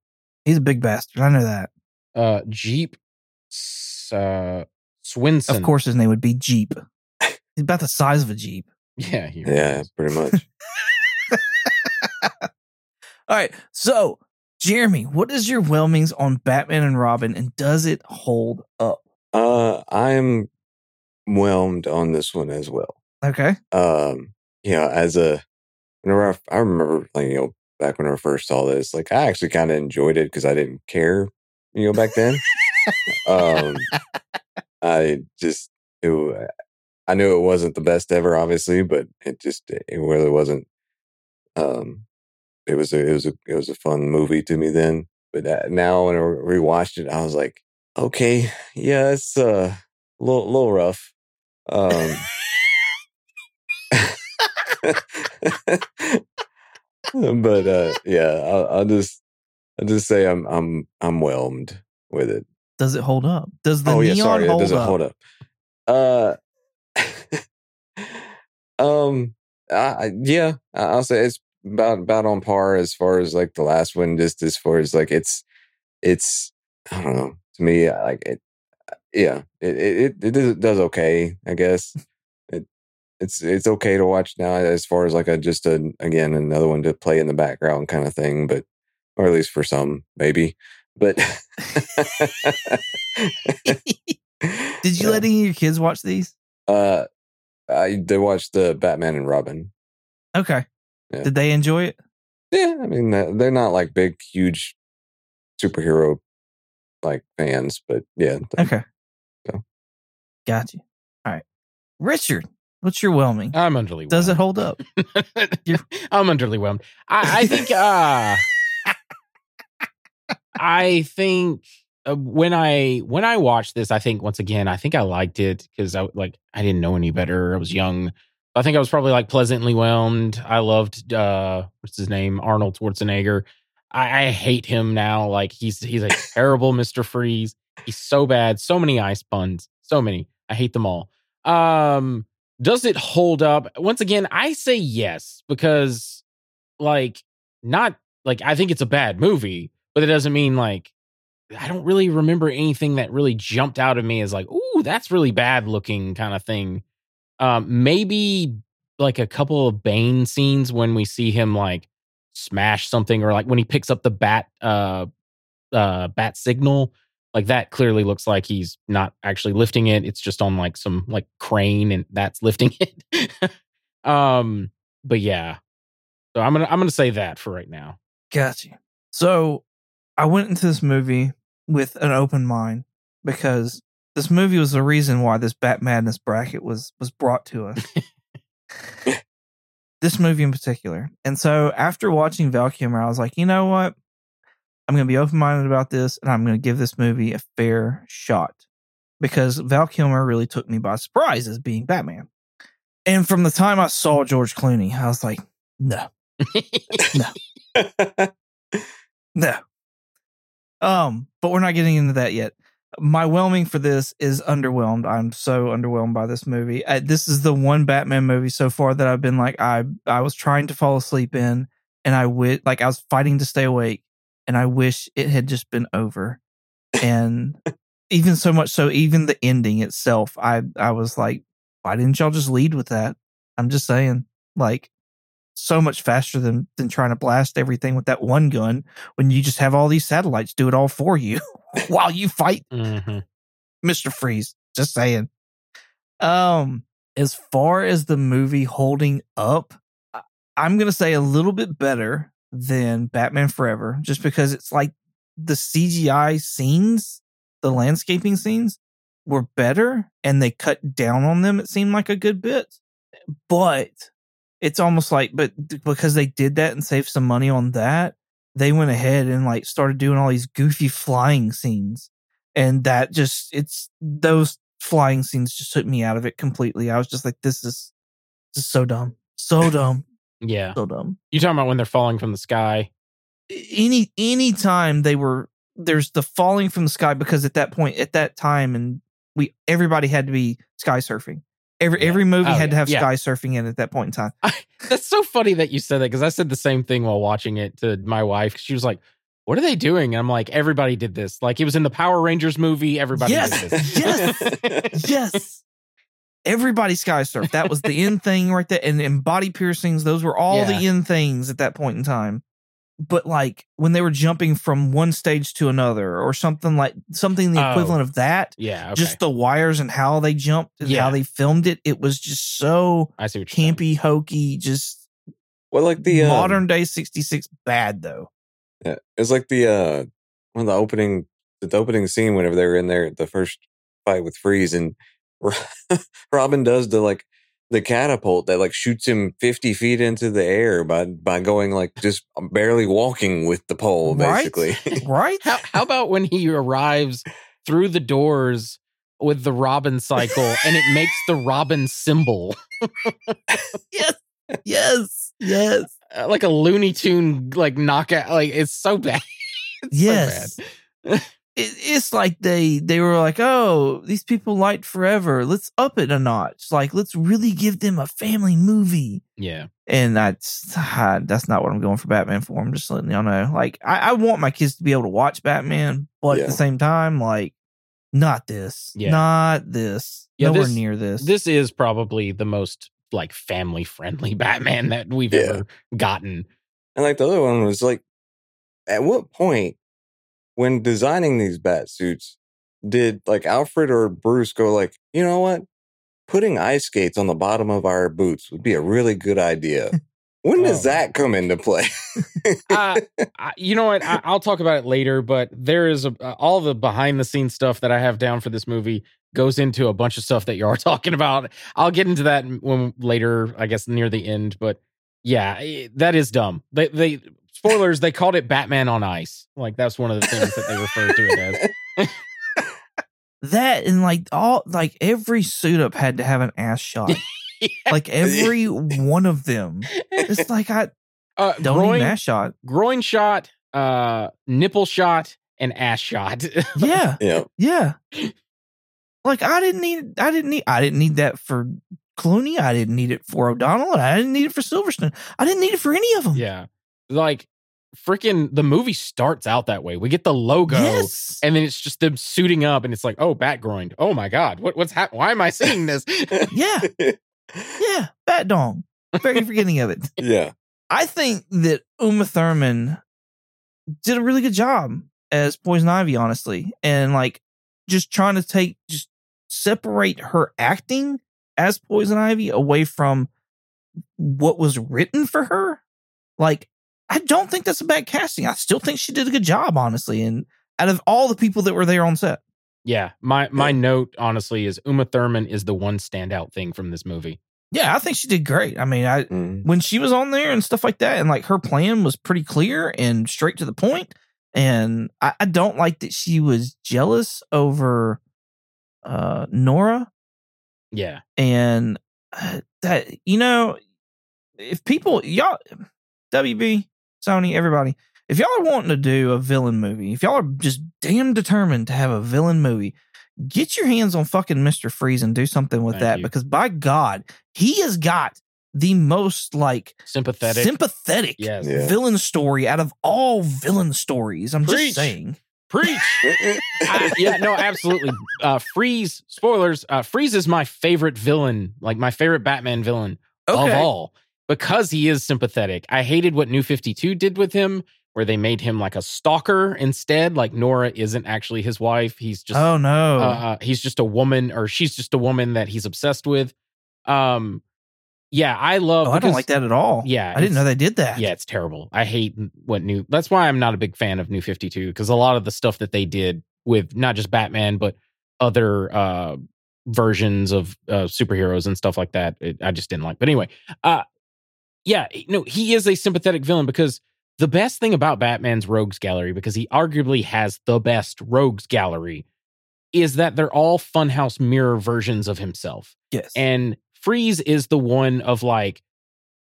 He's a big bastard. I know that. Uh, Jeep S- uh, Swenson. Of course, his name would be Jeep. He's about the size of a Jeep. Yeah. He yeah, is. pretty much. All right. So, Jeremy, what is your whelmings on Batman and Robin, and does it hold up? Uh, I'm whelmed on this one as well. Okay. Um, you know, as a whenever I, I remember, like you know, back when I first saw this, like I actually kind of enjoyed it because I didn't care, you know, back then. um, I just it, I knew it wasn't the best ever, obviously, but it just it really wasn't. Um, it was a it was a it was a fun movie to me then, but uh, now when I rewatched it, I was like, okay, yeah, it's uh, a little little rough. Um, but uh, yeah, I'll, I'll just I'll just say I'm I'm I'm whelmed with it. Does it hold up? Does the oh neon yeah, sorry, hold doesn't up? hold up. Uh, um, I, I- yeah, I'll say it's about about on par as far as like the last one. Just as far as like it's it's I don't know to me like it. Yeah, it it it, it does, does okay, I guess. It it's it's okay to watch now as far as like a just a again another one to play in the background kind of thing, but or at least for some maybe. But Did you Yeah. let any of your kids watch these? Uh, I they watched the Batman and Robin. Okay. Yeah. Did they enjoy it? Yeah, I mean they're they're not like big, huge superhero like fans, but yeah, Okay. So. Got you. All right. Richard, What's your whelming? I'm underly. Does it hold up? I'm underly whelmed. I, I think. uh I think uh, when I when I watched this, I think once again, I think I liked it because I like I didn't know any better. I was young. I think I was probably like pleasantly whelmed. I loved uh what's his name Arnold Schwarzenegger. I, I hate him now. Like he's he's a terrible Mister Freeze. He's so bad. So many ice puns. So many. I hate them all. Um, does it hold up? Once again, I say yes because like not like I think it's a bad movie, but it doesn't mean like I don't really remember anything that really jumped out of me as like, ooh, that's really bad looking kind of thing. Um, maybe like a couple of Bane scenes when we see him like smash something or like when he picks up the bat uh uh bat signal like that clearly looks like he's not actually lifting it it's just on like some like crane and that's lifting it. Um but yeah. So i'm gonna i'm gonna say that for right now. Gotcha. So I went into this movie with an open mind because this movie was the reason why this Bat Madness bracket was was brought to us. this movie in particular. And so after watching Val Kilmer, I was like, you know what? I'm going to be open minded about this and I'm going to give this movie a fair shot because Val Kilmer really took me by surprise as being Batman. And from the time I saw George Clooney, I was like, no, no, no. Um, but we're not getting into that yet. My whelming for this is underwhelmed. I'm so underwhelmed by this movie. I, this is the one Batman movie so far that I've been like I I was trying to fall asleep in, and I wish like I was fighting to stay awake, and I wish it had just been over. And even so much so, even the ending itself, I I was like, why didn't y'all just lead with that? I'm just saying, like so much faster than than trying to blast everything with that one gun when you just have all these satellites do it all for you while you fight Mhm. Mr. Freeze. Just saying. Um, as far as the movie holding up, I'm gonna say a little bit better than Batman Forever, just because it's like the CGI scenes, the landscaping scenes were better and they cut down on them, it seemed like a good bit. But it's almost like, but because they did that and saved some money on that, they went ahead and like started doing all these goofy flying scenes and that just it's those flying scenes just took me out of it completely. I was just like, this is this is so dumb, so dumb, yeah so dumb. you talking about when they're falling from the sky Any any time they were there's the falling from the sky because at that point at that time and we everybody had to be sky surfing. Every Yeah. every movie Oh, had to have Yeah. sky surfing in at that point in time. That's so funny that you said that because I said the same thing while watching it to my wife. She was like, "What are they doing?" And I'm like, "Everybody did this. Like it was in the Power Rangers movie. Everybody Yes. did this." Yes. yes. Everybody sky surf. That was the end thing right there. And, and body piercings, those were all the end things at that point in time. But like when they were jumping from one stage to another or something like something the Oh. equivalent of that, Yeah, okay. just the wires and how they jumped and Yeah. how they filmed it, it was just so I see what you're saying. campy, hokey, just well, like the um, modern day 66 bad though. Yeah, it's like the uh one of the opening the opening scene whenever they were in there the first fight with Freeze and Robin does the like the catapult that like shoots him fifty feet into the air by by going like just barely walking with the pole basically. Right? How, how about when he arrives through the doors with the Robin cycle and it makes the Robin symbol yes. Yes. Yes. Uh, like a Looney Tune like knockout? Like it's so bad. It's so yes. bad. It, it's like they they were like, oh, these people liked forever. Let's up it a notch. Like, let's really give them a family movie. Yeah. And that's that's not what I'm going for Batman for. I'm just letting y'all know. Like, I, I want my kids to be able to watch Batman, but at the same time, like, not this, Yeah. not this, Yeah, nowhere this- near this. This is probably the most like family friendly Batman that we've Yeah. ever gotten. And like the other one was like, at what point when designing these bat suits did like Alfred or Bruce go like, you know what? Putting ice skates on the bottom of our boots would be a really good idea. When does Oh. that come into play? uh, I, you know what? I, I'll talk about it later, but there is a, uh, all the behind the scenes stuff that I have down for this movie goes into a bunch of stuff that you are talking about. I'll get into that when later, I guess near the end. But yeah, eh, that is dumb. They they spoilers. they called it Batman on Ice. Like that's one of the things that they referred to it as. That and like all like every suit up had to have an ass shot. Like every one of them. It's like I uh, don't groin, need an ass shot. groin shot, uh, nipple shot, and ass shot. Yeah. Yeah. Yeah. Like I didn't need I didn't need I didn't need that for Clooney. I didn't need it for O'Donnell. And I didn't need it for Silverstone. I didn't need it for any of them. yeah, like freaking the movie starts out that way. We get the logo. Yes. And then it's just them suiting up, and it's like, oh, bat groined. Oh my god, what, what's happening? Why am I seeing this? yeah. Yeah. Bat dong. Very forgetting of it. yeah. I think that Uma Thurman did a really good job as Poison Ivy, honestly. And like just trying to take just separate her acting as Poison Ivy away from what was written for her. Like, I don't think that's a bad casting. I still think she did a good job, honestly. And out of all the people that were there on set. yeah, my my Yeah. note honestly is Uma Thurman is the one standout thing from this movie. Yeah, I think she did great. I mean, I Mm. when she was on there and stuff like that, and like her plan was pretty clear and straight to the point. And I, I don't like that she was jealous over uh Nora Yeah, and uh, that you know if people y'all WB Sony everybody if y'all are wanting to do a villain movie if y'all are just damn determined to have a villain movie get your hands on fucking Mr. Freeze and do something with Thank that you. because by God he has got the most like sympathetic. sympathetic yes, Yeah. villain story out of all villain stories I'm Preach. just saying preach. I- yeah, no, absolutely. Uh, Freeze. Spoilers. Uh, Freeze is my favorite villain, like my favorite Batman villain of all, because he is sympathetic. I hated what New Fifty Two did with him, where they made him like a stalker instead. Like Nora isn't actually his wife; he's just oh no uh, uh, he's just a woman, or she's just a woman that he's obsessed with. Um, yeah, I love. oh, I don't like that at all Yeah, I didn't know they did that yeah, it's terrible. I hate what new. That's why I'm not a big fan of New 52 because a lot of the stuff that they did with not just Batman but other uh versions of uh superheroes and stuff like that, it, I just didn't like. But anyway, uh yeah, no, he is a sympathetic villain because the best thing about Batman's rogues gallery because he arguably has the best rogues gallery is that they're all funhouse mirror versions of himself. yes And Freeze is the one of like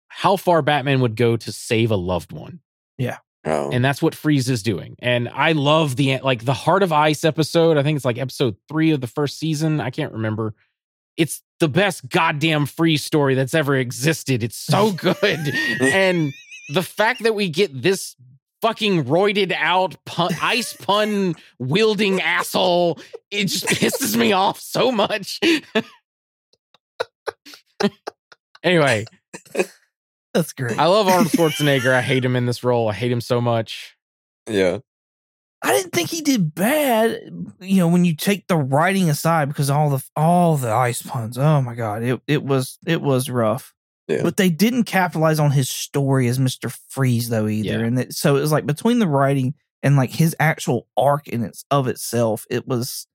how far Batman would go to save a loved one. Yeah. Oh. And that's what Freeze is doing. And I love the like the Heart of Ice episode. I think it's like episode 3 of the first season. I can't remember. It's the best goddamn free story that's ever existed. It's so good. and the fact that we get this fucking roided out pun, ice pun wielding asshole, it just pisses me off so much. anyway, that's great I love Arnold Schwarzenegger. I hate him in this role. I hate him so much. yeah. I didn't think he did bad. You know, when you take the writing aside, because all the all the ice puns. Oh my god, it it was it was rough. Yeah. But they didn't capitalize on his story as Mister Freeze though either, Yeah. and it, so it was like between the writing and like his actual arc in its of itself, it was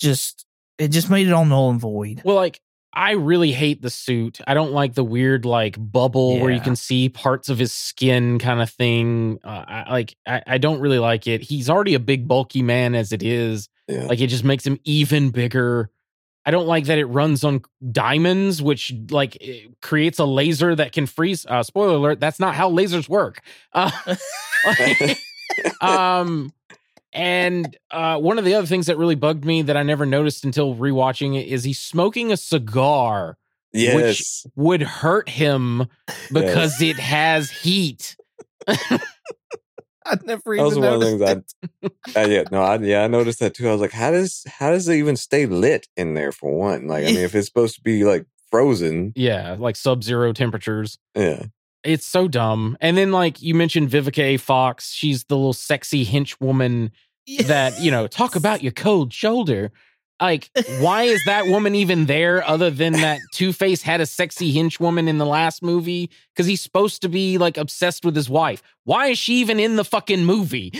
just it just made it all null and void. Well, like I really hate the suit. I don't like the weird like bubble where you can see parts of his skin kind of thing. Uh, I like I, I don't really like it. He's already a big bulky man as it is. Yeah. Like it just makes him even bigger. I don't like that it runs on diamonds, which like creates a laser that can freeze. Uh, spoiler alert: that's not how lasers work. Uh, um, and uh, one of the other things that really bugged me that I never noticed until rewatching it is he's smoking a cigar, yes. would hurt him because it has heat. I never That was even one of the noticed things it. Uh, yeah, no, I, yeah, I noticed that too. I was like, how does how does it even stay lit in there for one? Like, I mean, if it's supposed to be like frozen, Yeah, like sub zero temperatures. yeah, It's so dumb. And then, like you mentioned, Vivica A. Fox, she's the little sexy hench woman that, you know, talk about your cold shoulder. Like, why is that woman even there other than that Two Face had a sexy hench woman in the last movie? Because he's supposed to be like obsessed with his wife. Why is she even in the fucking movie?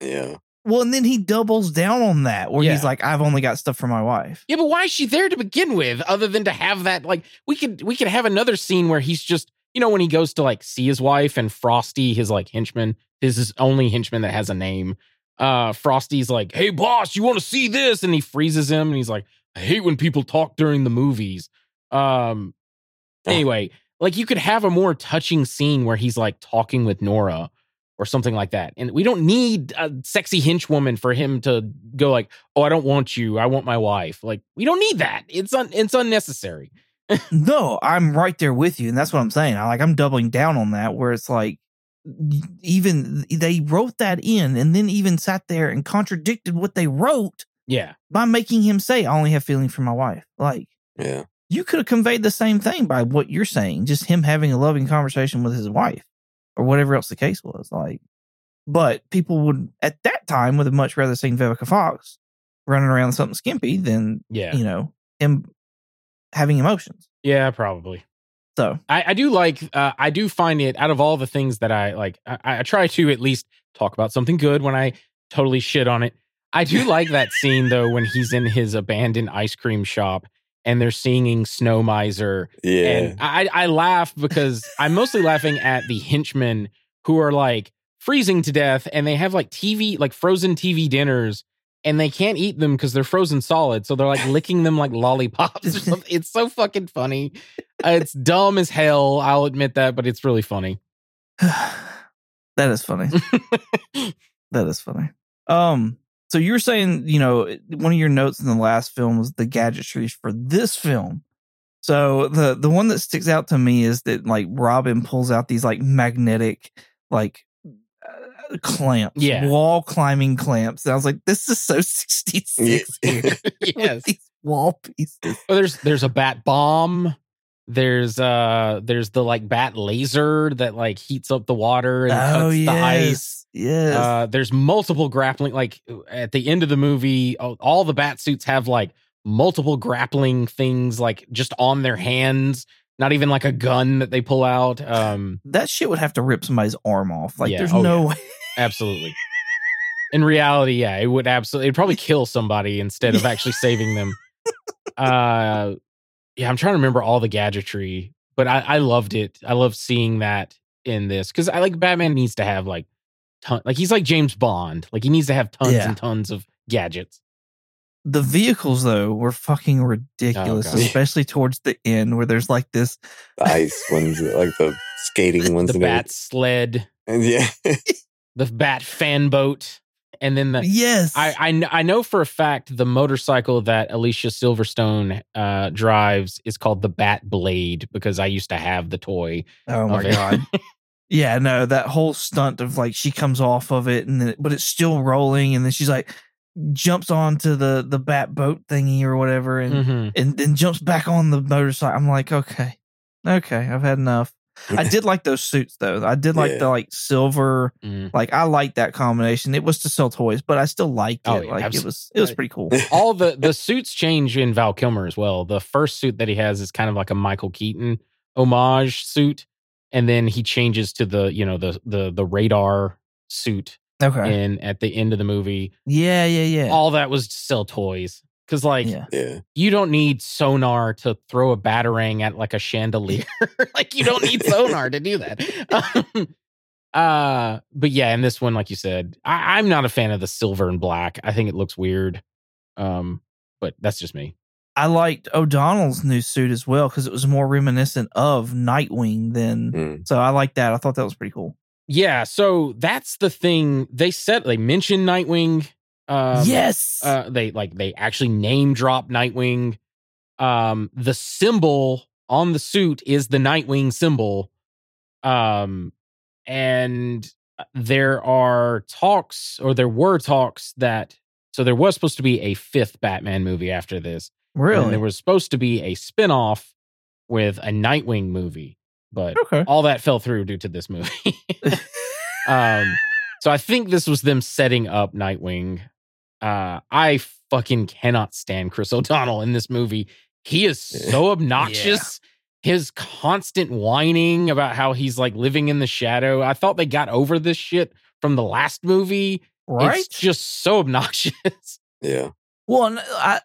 yeah, Well, and then he doubles down on that where he's like, I've only got stuff for my wife. Yeah, but why is she there to begin with, other than to have that? Like, we could we could have another scene where he's just, you know, when he goes to like see his wife and Frosty, his like henchman, his his only henchman that has a name. Uh, Frosty's like, "Hey, boss, you want to see this?" And he freezes him, and he's like, "I hate when people talk during the movies." Um, anyway, like you could have a more touching scene where he's like talking with Nora or something like that. And we don't need a sexy henchwoman for him to go like, "Oh, I don't want you. I want my wife." Like we don't need that. It's un- it's unnecessary. No, I'm right there with you, and that's what I'm saying. I like I'm doubling down on that, where it's like even they wrote that in, and then even sat there and contradicted what they wrote Yeah. by making him say, "I only have feelings for my wife." Like Yeah. you could have conveyed the same thing by what you're saying, just him having a loving conversation with his wife, or whatever else the case was. Like, but people would at that time would have much rather seen Vivica Fox running around something skimpy than Yeah. you know him having emotions. Yeah, probably. So I, I do like uh, I do find it out of all the things that I like I, I try to at least talk about something good when I totally shit on it. I do like that scene though when he's in his abandoned ice cream shop and they're singing Snow Miser Yeah. and I I laugh because I'm mostly laughing at the henchmen who are like freezing to death and they have like TV like frozen TV dinners and they can't eat them because they're frozen solid so they're like licking them like lollipops. It's so fucking funny. Uh, it's dumb as hell. I'll admit that, but it's really funny. that is funny. that is funny. Um, so you were saying, you know, one of your notes in the last film was the gadgetry for this film. So the the one that sticks out to me is that like Robin pulls out these like magnetic like uh, clamps, Yeah. wall climbing clamps. And I was like, this is so sixty six Yeah. here. yes. these wall pieces. Oh, there's there's a bat bomb. There's uh there's the like bat laser that like heats up the water and cuts Oh the ice. yes, yes. Uh, there's multiple grappling. Like at the end of the movie, all, all the bat suits have like multiple grappling things, like just on their hands. Not even like a gun that they pull out. Um, that shit would have to rip somebody's arm off. Like, Yeah, there's oh, no yeah. way. Absolutely. In reality, yeah, it would absolutely. It'd probably kill somebody instead of actually saving them. Uh, yeah, I'm trying to remember all the gadgetry, but I, I loved it. I love seeing that in this because I like Batman needs to have like ton, like he's like James Bond. Like he needs to have tons Yeah. and tons of gadgets. The vehicles though were fucking ridiculous, Oh, especially towards the end where there's like this. the ice ones, like the skating ones. the and bat sled, And Yeah. the bat fan boat, and then the Yes, I, I I know for a fact the motorcycle that Alicia Silverstone uh, drives is called the Bat Blade because I used to have the toy. oh my god. Yeah, no, that whole stunt of like she comes off of it and then, but it's still rolling, and then she's like jumps onto the the bat boat thingy or whatever, and Mhm. and then jumps back on the motorcycle. I'm like, okay, okay, I've had enough. I did like those suits though. I did like Yeah. the like silver. Mm. Like I liked that combination. It was to sell toys, but I still liked it. Oh, yeah, like it was it was pretty cool. All the the suits change in Val Kilmer as well. The first suit that he has is kind of like a Michael Keaton homage suit, and then he changes to the you know the the the radar suit Okay. in at the end of the movie. Yeah, yeah, yeah. All that was to sell toys because like yeah. yeah. you don't need sonar to throw a batarang at like a chandelier. like you don't need sonar to do that. Um, uh, but yeah, in this one, like you said, I, I'm not a fan of the silver and black. I think it looks weird. Um, but that's just me. I liked O'Donnell's new suit as well because it was more reminiscent of Nightwing than. Mm. So I like that. I thought that was pretty cool. Yeah, so that's the thing. They said they mentioned Nightwing. Um, yes. uh, they like they actually name drop Nightwing. Um, the symbol on the suit is the Nightwing symbol. Um, and uh, there are talks, or there were talks that so there was supposed to be a fifth Batman movie after this. And really? there was supposed to be a spin-off with a Nightwing movie, but okay. all that fell through due to this movie. um, so I think this was them setting up Nightwing. Uh, I fucking cannot stand Chris O'Donnell in this movie. He is so obnoxious. His constant whining about how he's like living in the shadow. I thought they got over this shit from the last movie. right? It's just so obnoxious. Yeah. Well, and I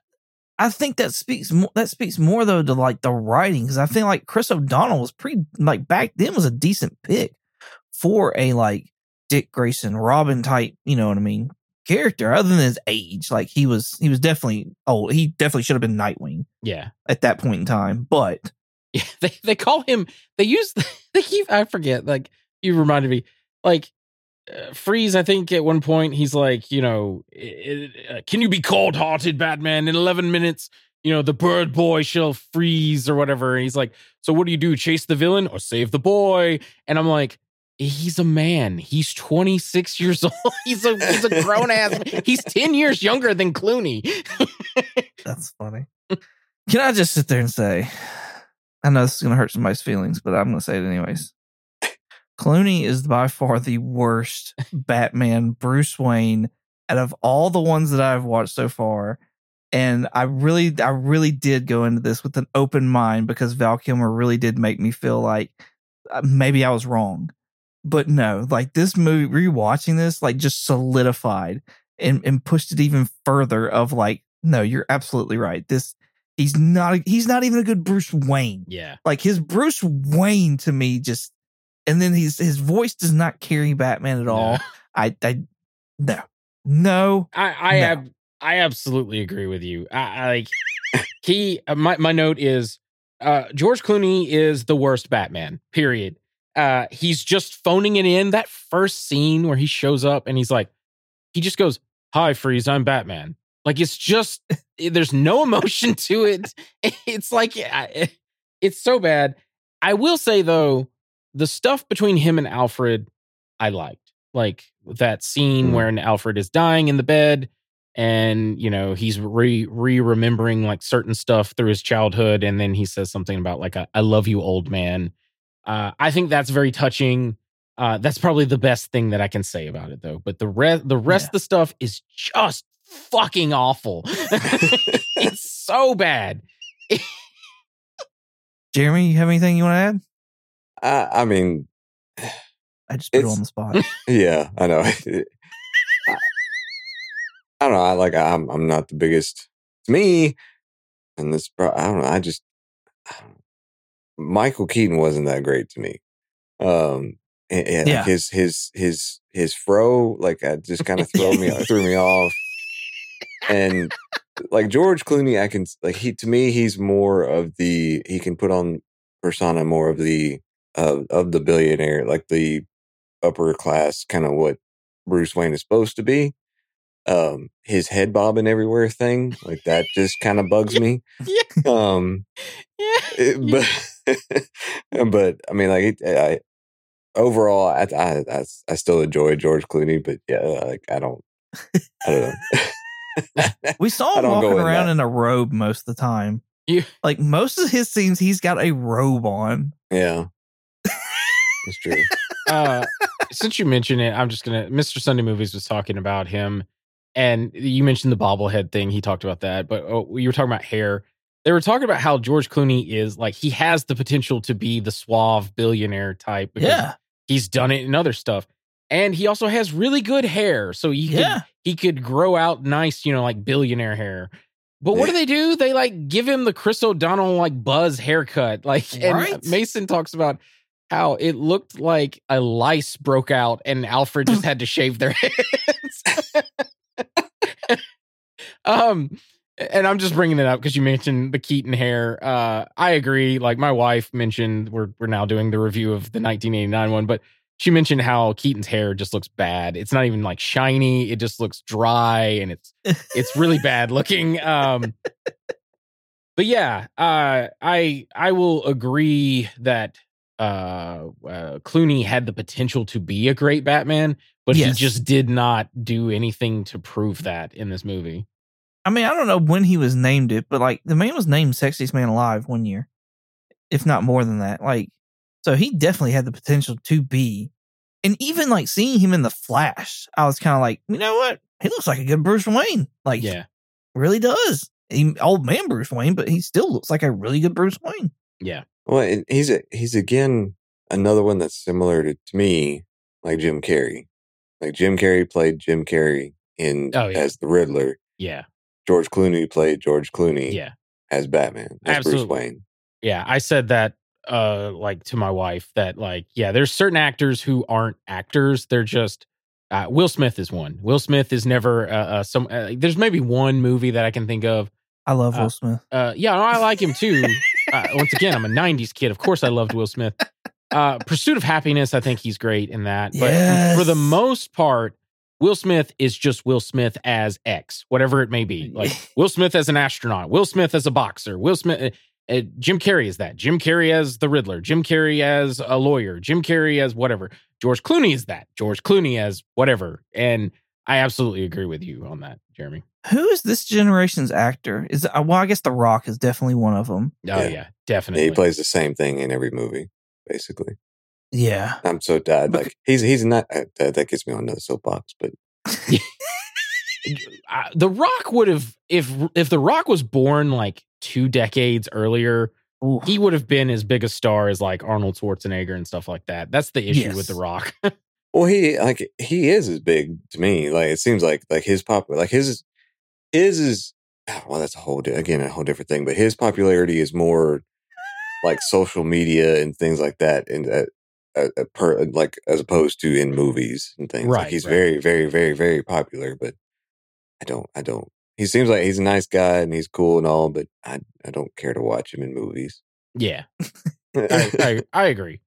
I think that speaks more, that speaks more though to like the writing because I think like Chris O'Donnell was pretty like back then was a decent pick for a like Dick Grayson Robin type, you know what I mean, character. Other than his age, like he was he was definitely old. He definitely should have been Nightwing Yeah. at that point in time. But Yeah, they they call him. They use. They keep. I forget. Like you reminded me. Like uh, Freeze. I think at one point he's like, you know, i- i- uh, can you be cold hearted, Batman? In eleven minutes, you know, the bird boy shall freeze or whatever. And he's like, so what do you do? Chase the villain or save the boy? And I'm like. He's a man. He's 26 years old. He's a he's a grown ass. He's 10 years younger than Clooney. that's funny. Can I just sit there and say, I know this is gonna hurt somebody's feelings, but I'm gonna say it anyways. Clooney is by far the worst Batman Bruce Wayne out of all the ones that I've watched so far. And I really, I really did go into this with an open mind because Val Kilmer really did make me feel like uh, maybe I was wrong. But no, like this movie, rewatching this, like just solidified and, and pushed it even further of like, no, you're absolutely right. This, he's not, he's not even a good Bruce Wayne Yeah. like his Bruce Wayne to me just and then his his voice does not carry Batman at all. No. I I no. No. I I No. ab- I absolutely agree with you. I, I like he uh, my my note is uh George Clooney is the worst Batman. Period. Uh he's just phoning it in that first scene where he shows up and he's like he just goes, "Hi Freeze, I'm Batman." Like it's just there's no emotion to it. It's like it's so bad. I will say though, the stuff between him and Alfred I liked. Like that scene Mhm. where Alfred is dying in the bed and you know he's re re remembering like certain stuff through his childhood and then he says something about like I love you old man. Uh I think that's very touching. Uh that's probably the best thing that I can say about it though. But the rest the rest Yeah. of the stuff is just fucking awful. it's so bad. Jeremy, you have anything you want to add? I, I mean, I just put it on the spot. yeah, I know. I, I don't know. I like. I'm. I'm not the biggest. It's me, and this. pro- I don't know. I just. I Michael Keaton wasn't that great to me. Um. And, and, Yeah. his his his his fro like uh, just kind of throw me threw me off. And like George Clooney, I can like he to me he's more of the he can put on persona more of the of of the billionaire like the upper class kind of what Bruce Wayne is supposed to be. Um, his head bobbing everywhere thing like that just kind of bugs me. Yeah. Um, Yeah. it- but but I mean like it, I overall I, I I I still enjoy George Clooney, but yeah, like I don't I don't know. We saw him walking around that. in a robe most of the time. You- Like most of his scenes, he's got a robe on. yeah, it's true. uh, since you mentioned it, I'm just gonna. Mr. Sunday Movies was talking about him, and you mentioned the bobblehead thing. He talked about that, but oh, you were talking about hair. They were talking about how George Clooney is like he has the potential to be the suave billionaire type. because Yeah. he's done it in other stuff, and he also has really good hair, so he could Yeah. he could grow out nice, you know, like billionaire hair. But what do they do? They like give him the Chris O'Donnell like buzz haircut. Like and Right. Mason talks about how it looked like a lice broke out and Alfred just had to shave their heads. um and I'm just bringing it up because you mentioned the Keaton hair. Uh, I agree. Like my wife mentioned, we're we're now doing the review of the 1989 one, but she mentioned how Keaton's hair just looks bad. It's not even like shiny. It just looks dry and it's it's really bad looking. Um, but yeah, uh, I I will agree that uh, uh, Clooney had the potential to be a great Batman, but Yes. he just did not do anything to prove that in this movie. I mean, I don't know when he was named it, but like the man was named Sexiest Man Alive one year, if not more than that. Like, so he definitely had the potential to be. And even like seeing him in the Flash, I was kind of like, you know what? He looks like a good Bruce Wayne. Like, Yeah, really does. He, old man Bruce Wayne, but he still looks like a really good Bruce Wayne. yeah, Well, he's a, he's again another one that's similar to, to me, like Jim Carrey. Like Jim Carrey played Jim Carrey in Oh, yeah. as the Riddler. Yeah. George Clooney played George Clooney Yeah. as Batman, as Bruce Wayne. Yeah. I said that uh like to my wife that like yeah there's certain actors who aren't actors they're just uh, will smith is one will smith is never uh, uh some uh, there's maybe one movie that i can think of I love Uh, Will Smith. Uh, yeah, no, I like him too. uh, once again, I'm a '90s kid. Of course, I loved Will Smith. Uh, Pursuit of Happiness, I think he's great in that. But for the most part, Will Smith is just Will Smith as X, whatever it may be. Like Will Smith as an astronaut, Will Smith as a boxer, Will Smith. Uh, uh, Jim Carrey is that. Jim Carrey as the Riddler. Jim Carrey as a lawyer. Jim Carrey as whatever. George Clooney is that. George Clooney as whatever. And I absolutely agree with you on that, Jeremy. Who is this generation's actor? Is uh, well, I guess The Rock is definitely one of them. Oh yeah, Yeah. Yeah, definitely. he plays the same thing in every movie, basically. Yeah, I'm so dead. Like he's he's not uh, that, that gets me on another soapbox, but I- the Rock would have if if the Rock was born like two decades earlier, Ooh. he would have been as big a star as like Arnold Schwarzenegger and stuff like that. That's the issue Yes. with the Rock. well, he like he is as big to me. Like it seems like like his pop like his his is well that's a whole di- again a whole different thing. But his popularity is more like social media and things like that, and uh, per like as opposed to in movies and things. Right, Like he's right. very very very very popular, but I don't I don't. He seems like he's a nice guy and he's cool and all, but I I don't care to watch him in movies. yeah, I, I, I agree.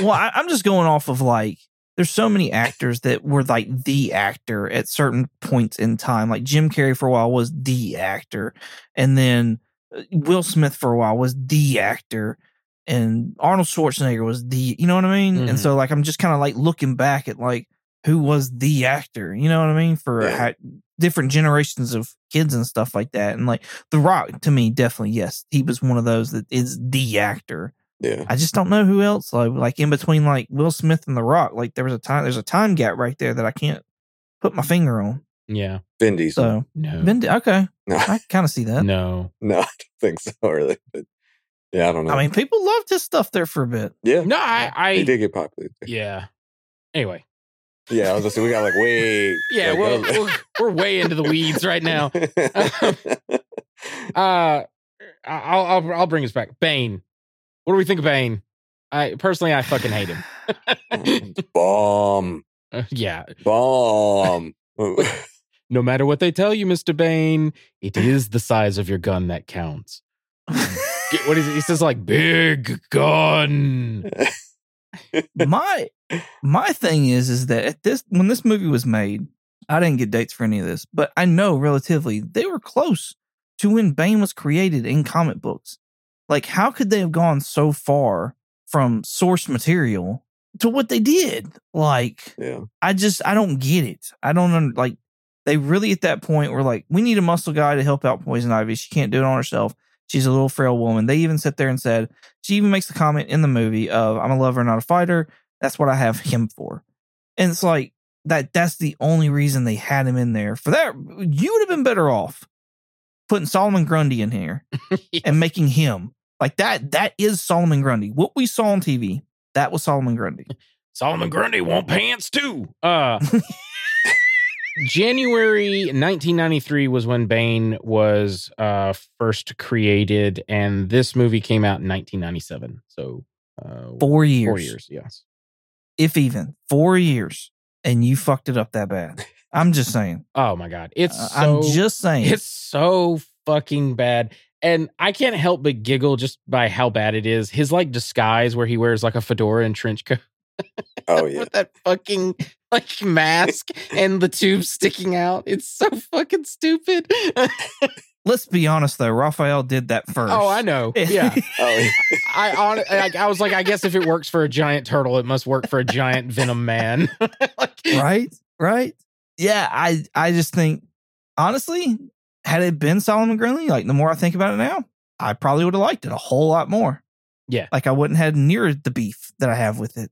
well, I, I'm just going off of like there's so many actors that were like the actor at certain points in time. Like Jim Carrey for a while was the actor, and then uh, Will Smith for a while was the actor, and Arnold Schwarzenegger was the. You know what I mean? Mhm. And so like I'm just kind of like looking back at like who was the actor. You know what I mean? For Yeah. how, different generations of kids and stuff like that. And like The Rock to me, definitely yes, he was one of those that is the actor. yeah. I just don't know who else. Like, like in between like Will Smith and The Rock, like there was a time there's a time gap right there that I can't put my finger on. Yeah, Vin Diesel. So no, Vin, okay, no, I kind of see that. no, no, I don't think so. Really, but yeah, I don't know. I mean, people loved his stuff there for a bit. yeah, no. I, he I did get popular. yeah. Anyway, Yeah, I was gonna say we got like way. yeah, like, well, that we're, we're way into the weeds right now. was- Uh, I'll I'll I'll bring us back. Bane. What do we think of Bane? I personally, I fucking hate him. bomb, Uh, yeah. bomb. No matter what they tell you, Mister Bane, it is the size of your gun that counts. Get- What is it? He says like big gun. my my thing is is that at this when this movie was made, I didn't get dates for any of this, but I know relatively they were close to when Bane was created in comic books. Like, how could they have gone so far from source material to what they did? Like, yeah, I just I don't get it. I don't un- like they really at that point were like, we need a muscle guy to help out Poison Ivy. She can't do it on herself. She's a little frail woman. They even sit there and said she even makes the comment in the movie of I'm a lover, not a fighter. That's what I have him for. And it's like that that's the only reason they had him in there. For that, you would have been better off putting Solomon Grundy in here and making him like that. That is Solomon Grundy. What we saw on TV, that was Solomon Grundy. Solomon Grundy want pants too. Uh January 1993 was when Bane was uh first created and this movie came out in 1997. So uh Four years. Four years, yes. if even four years, and you fucked it up that bad. I'm just saying. Oh my god. It's Uh, so I'm just saying. it's so fucking bad. And I can't help but giggle just by how bad it is. His like disguise where he wears like a fedora and trench coat oh yeah. with that fucking like mask and the tube sticking out. It's so fucking stupid. Let's be honest though, Raphael did that first. oh, I know. Yeah. Oh yeah. I on like, I was like, I guess if it works for a giant turtle, it must work for a giant venom man. like, right? Right? Yeah, I I just think honestly, had it been Solomon Grundy, like the more I think about it now, I probably would have liked it a whole lot more. Yeah. Like I wouldn't have near the beef that I have with it.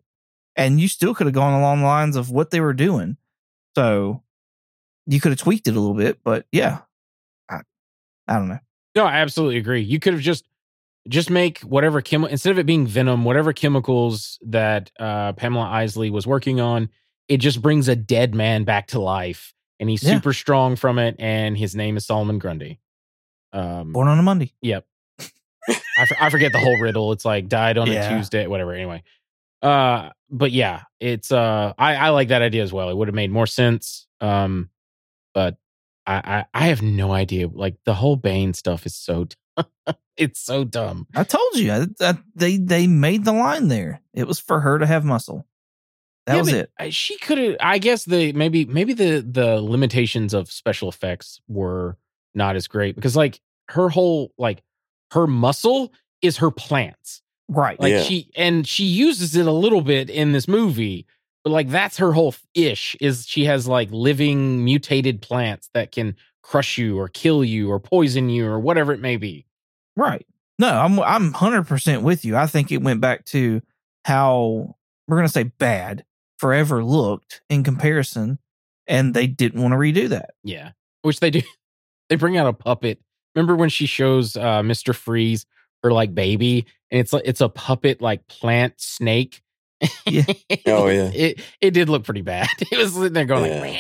And you still could have gone along the lines of what they were doing. So you could have tweaked it a little bit, but yeah. I I don't know. No, I absolutely agree. You could have just just make whatever chemi- instead of it being venom, whatever chemicals that uh, Pamela Isley was working on it just brings a dead man back to life, and he's Yeah. super strong from it. And his name is Solomon Grundy. Um, Born on a Monday. Yep. I, for, I forget the whole riddle. It's like died on Yeah. a Tuesday, whatever. Anyway, uh, but yeah, it's uh, I I like that idea as well. It would have made more sense. Um, but I I, I have no idea. Like the whole Bane stuff is so it's so dumb. I told you I, I, they they made the line there. It was for her to have muscle. That Yeah, was it. She could have. I guess the maybe maybe the the limitations of special effects were not as great because like her whole like her muscle is her plants. Right. Like Yeah. she and she uses it a little bit in this movie, but like that's her whole ish is she has like living mutated plants that can crush you or kill you or poison you or whatever it may be. Right. No, I'm I'm hundred percent with you. I think it went back to how we're gonna say bad forever looked in comparison, and they didn't want to redo that. Yeah. Which they do. They bring out a puppet. Remember when she shows uh Mr. Freeze her like baby and it's like it's a puppet like plant snake. Yeah. Oh, yeah. It it did look pretty bad. It was sitting there going like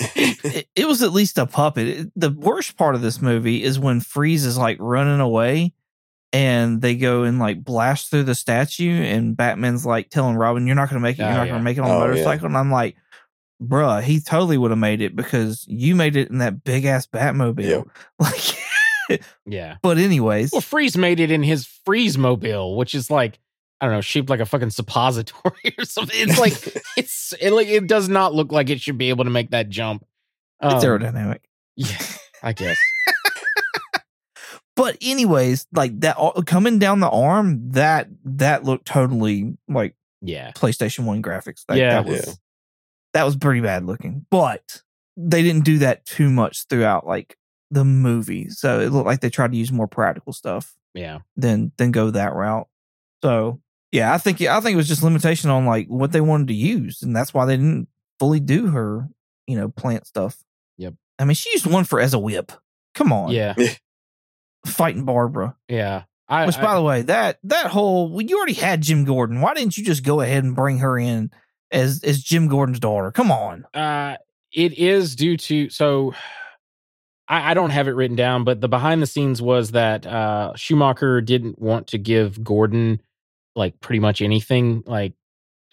It, it was at least a puppet. It- the worst part of this movie is when Freeze is like running away, and they go and like blast through the statue, and Batman's like telling Robin, "You're not gonna make it. You're Oh, not yeah. gonna make it on a Oh, yeah. motorcycle." And I'm like. Bruh, he totally would have made it because you made it in that big ass Batmobile. Yep. Like, Yeah. but anyways, Well, Freeze made it in his Freeze mobile, which is like I don't know, shaped like a fucking suppository or something. It's like it's it like it does not look like it should be able to make that jump. it's Um, aerodynamic. Yeah, I guess. But anyways, like that coming down the arm, that that looked totally like Yeah. PlayStation One graphics. Like, Yeah. that was Yeah. that was pretty bad looking. But they didn't do that too much throughout like the movie, so it looked like they tried to use more practical stuff Yeah. than than go that route. So yeah, I think I think it was just limitation on like what they wanted to use, and that's why they didn't fully do her, you know, plant stuff. Yep. I mean, she used one for as a whip. Come on, Yeah. fighting Barbara. Yeah. I, Which, I- by the way, that that whole well, you already had Jim Gordon. Why didn't you just go ahead and bring her in as as Jim Gordon's daughter? Come on. Uh, it is due to so. I, I don't have it written down, but the behind the scenes was that uh, Schumacher didn't want to give Gordon like pretty much anything. Like,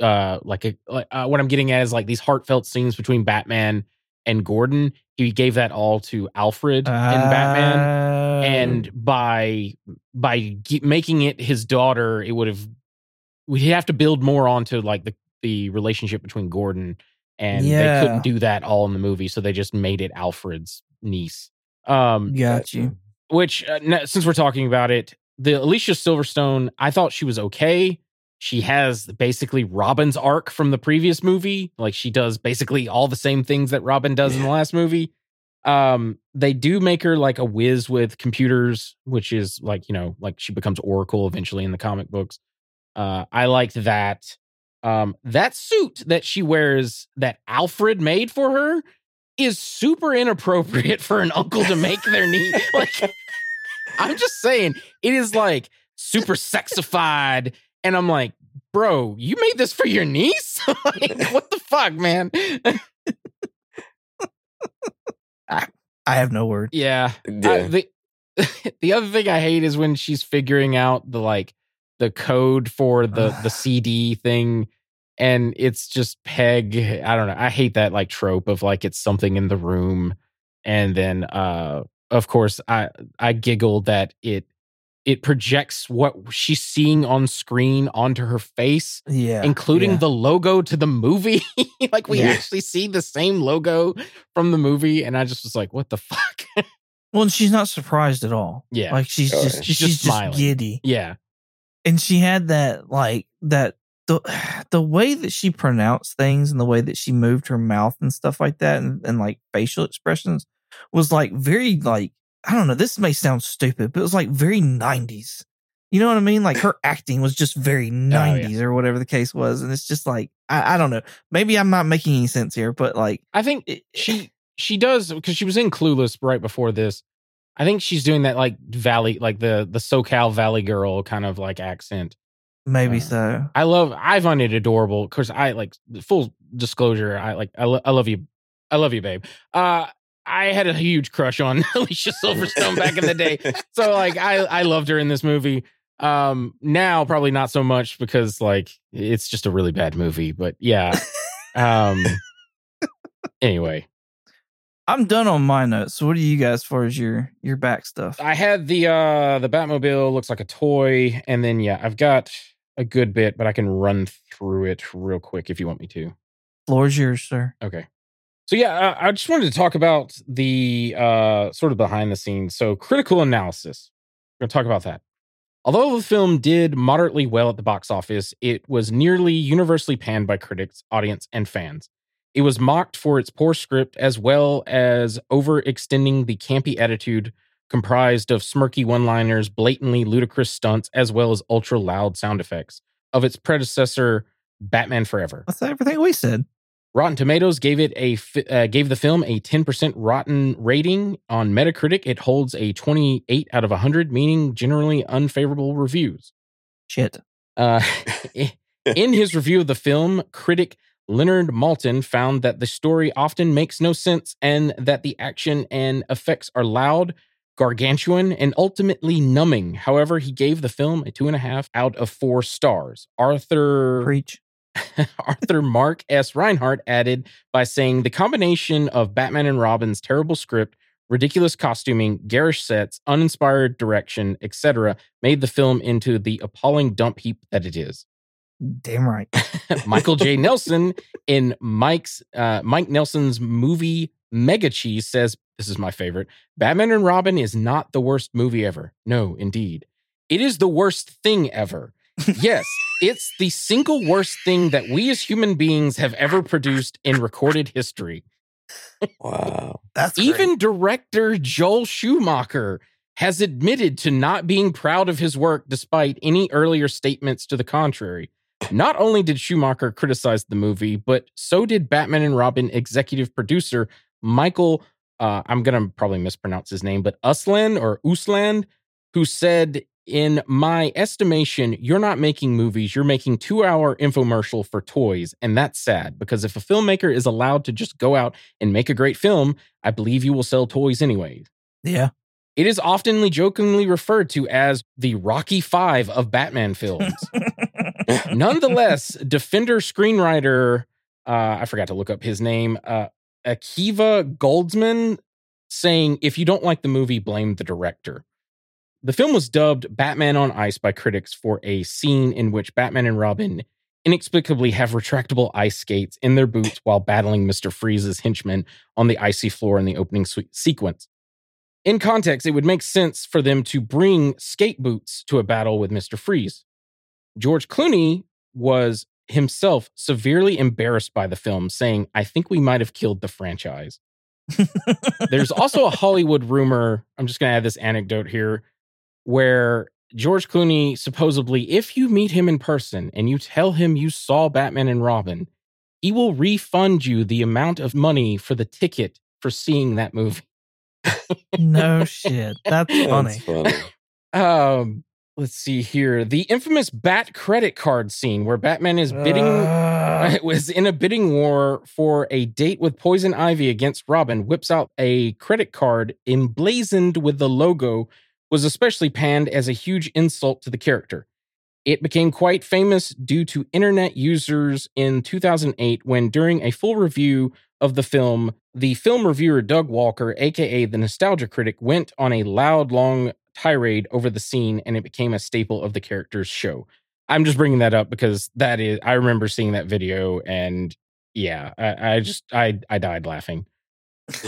uh, like a like, uh, what I'm getting at is like these heartfelt scenes between Batman and Gordon. He gave that all to Alfred in Batman, Uh, and by by ge- making it his daughter, it would have we'd have to build more onto like the the relationship between Gordon and Yeah. they couldn't do that all in the movie, so they just made it Alfred's niece. Um, got you. which uh, since we're talking about it, the Alicia Silverstone, I thought she was okay. She has basically Robin's arc from the previous movie. Like she does basically all the same things that Robin does in the last movie. Um, they do make her like a whiz with computers, which is like, you know, like she becomes Oracle eventually in the comic books. Uh, I liked that. Um, that suit that she wears that Alfred made for her is super inappropriate for an uncle to make their knee. Like, I'm just saying, it is like super sexified. And I'm like, bro, you made this for your niece? like, what the fuck, man? I have no word. yeah. Yeah. I- the, the other thing I hate is when she's figuring out the like the code for the the CD thing and it's just peg I don't know. I hate that like trope of like it's something in the room and then uh of course I I giggled that it it projects what she's seeing on screen onto her face Yeah, including yeah. the logo to the movie. like we Yeah. actually see the same logo from the movie, and I just was like, "What the fuck?" well, and she's not surprised at all. Yeah. like she's Oh, just she's, She's just, just giddy, yeah, and she had that like that the the way that she pronounced things and the way that she moved her mouth and stuff like that, and, and like facial expressions was like very like I don't know. This may sound stupid, but it was like very nineties. You know what I mean? Like her acting was just very oh, nineties or whatever the case was, and it's just like I, I don't know. Maybe I'm not making any sense here, but like I think it, eh, she she does because she was in Clueless right before this. I think she's doing that like Valley, like the the SoCal Valley girl kind of like accent. Maybe Uh, so. I love. I find it adorable Of course, I like full disclosure. I like. I, lo- I love you. I love you, babe. Uh, I had a huge crush on Alicia Silverstone back in the day. So like, I I loved her in this movie. Um, now probably not so much because like it's just a really bad movie. But yeah. Um. anyway, I'm done on my notes. So what do you guys as far as your your back stuff? I had the uh the Batmobile looks like a toy, and then yeah, I've got a good bit, but I can run through it real quick if you want me to. Floor's yours, sir. Okay. So yeah, uh, I just wanted to talk about the uh, sort of behind the scenes. So critical analysis. We're to talk about that. Although the film did moderately well at the box office, it was nearly universally panned by critics, audience, and fans. It was mocked for its poor script as well as overextending the campy attitude comprised of smirky one-liners, blatantly ludicrous stunts, as well as ultra loud sound effects of its predecessor, Batman Forever. That's everything we said. Rotten Tomatoes gave it a uh, gave the film a 10% rotten rating on Metacritic. It holds a 28 out of 100, meaning generally unfavorable reviews. Shit. Uh, in his review of the film, critic Leonard Maltin found that the story often makes no sense and that the action and effects are loud, gargantuan, and ultimately numbing. However, he gave the film a two and a half out of four stars. Arthur Preach. Arthur Mark S. Reinhardt added by saying the combination of Batman and Robin's terrible script, ridiculous costuming, garish sets, uninspired direction, etc., made the film into the appalling dump heap that it is. Damn right. Michael J. Nelson in Mike's uh, Mike Nelson's movie Mega Cheese says, "This is my favorite. Batman and Robin is not the worst movie ever. No, indeed, it is the worst thing ever. Yes." It's the single worst thing that we as human beings have ever produced in recorded history. wow. That's Even director Joel Schumacher has admitted to not being proud of his work despite any earlier statements to the contrary. Not only did Schumacher criticize the movie, but so did Batman and Robin executive producer Michael, uh, I'm going to probably mispronounce his name, but Uslan or Usland, who said, in my estimation, you're not making movies, you're making two hour infomercial for toys. And that's sad because if a filmmaker is allowed to just go out and make a great film, I believe you will sell toys anyway. yeah. It is oftenly jokingly referred to as the Rocky Five of Batman films. Nonetheless, Defender screenwriter, uh, I forgot to look up his name, uh, Akiva Goldsman, saying, if you don't like the movie, blame the director. The film was dubbed Batman on Ice by critics for a scene in which Batman and Robin inexplicably have retractable ice skates in their boots while battling Mr. Freeze's henchmen on the icy floor in the opening se- sequence. In context, it would make sense for them to bring skate boots to a battle with Mr. Freeze. George Clooney was himself severely embarrassed by the film, saying, I think we might have killed the franchise. There's also a Hollywood rumor. I'm just going to add this anecdote here where George Clooney supposedly, if you meet him in person and you tell him you saw Batman and Robin, he will refund you the amount of money for the ticket for seeing that movie. no shit. That's funny. That's funny. Um, let's see here. The infamous Bat credit card scene where Batman is bidding Uh, was in a bidding war for a date with Poison Ivy against Robin, whips out a credit card emblazoned with the logo, was especially panned as a huge insult to the character. It became quite famous due to internet users in 2008 when, during a full review of the film, the film reviewer Doug Walker, aka the Nostalgia Critic, went on a loud, long tirade over the scene and it became a staple of the character's show. I'm just bringing that up because that is, I remember seeing that video and yeah, I, I just, I, I died laughing.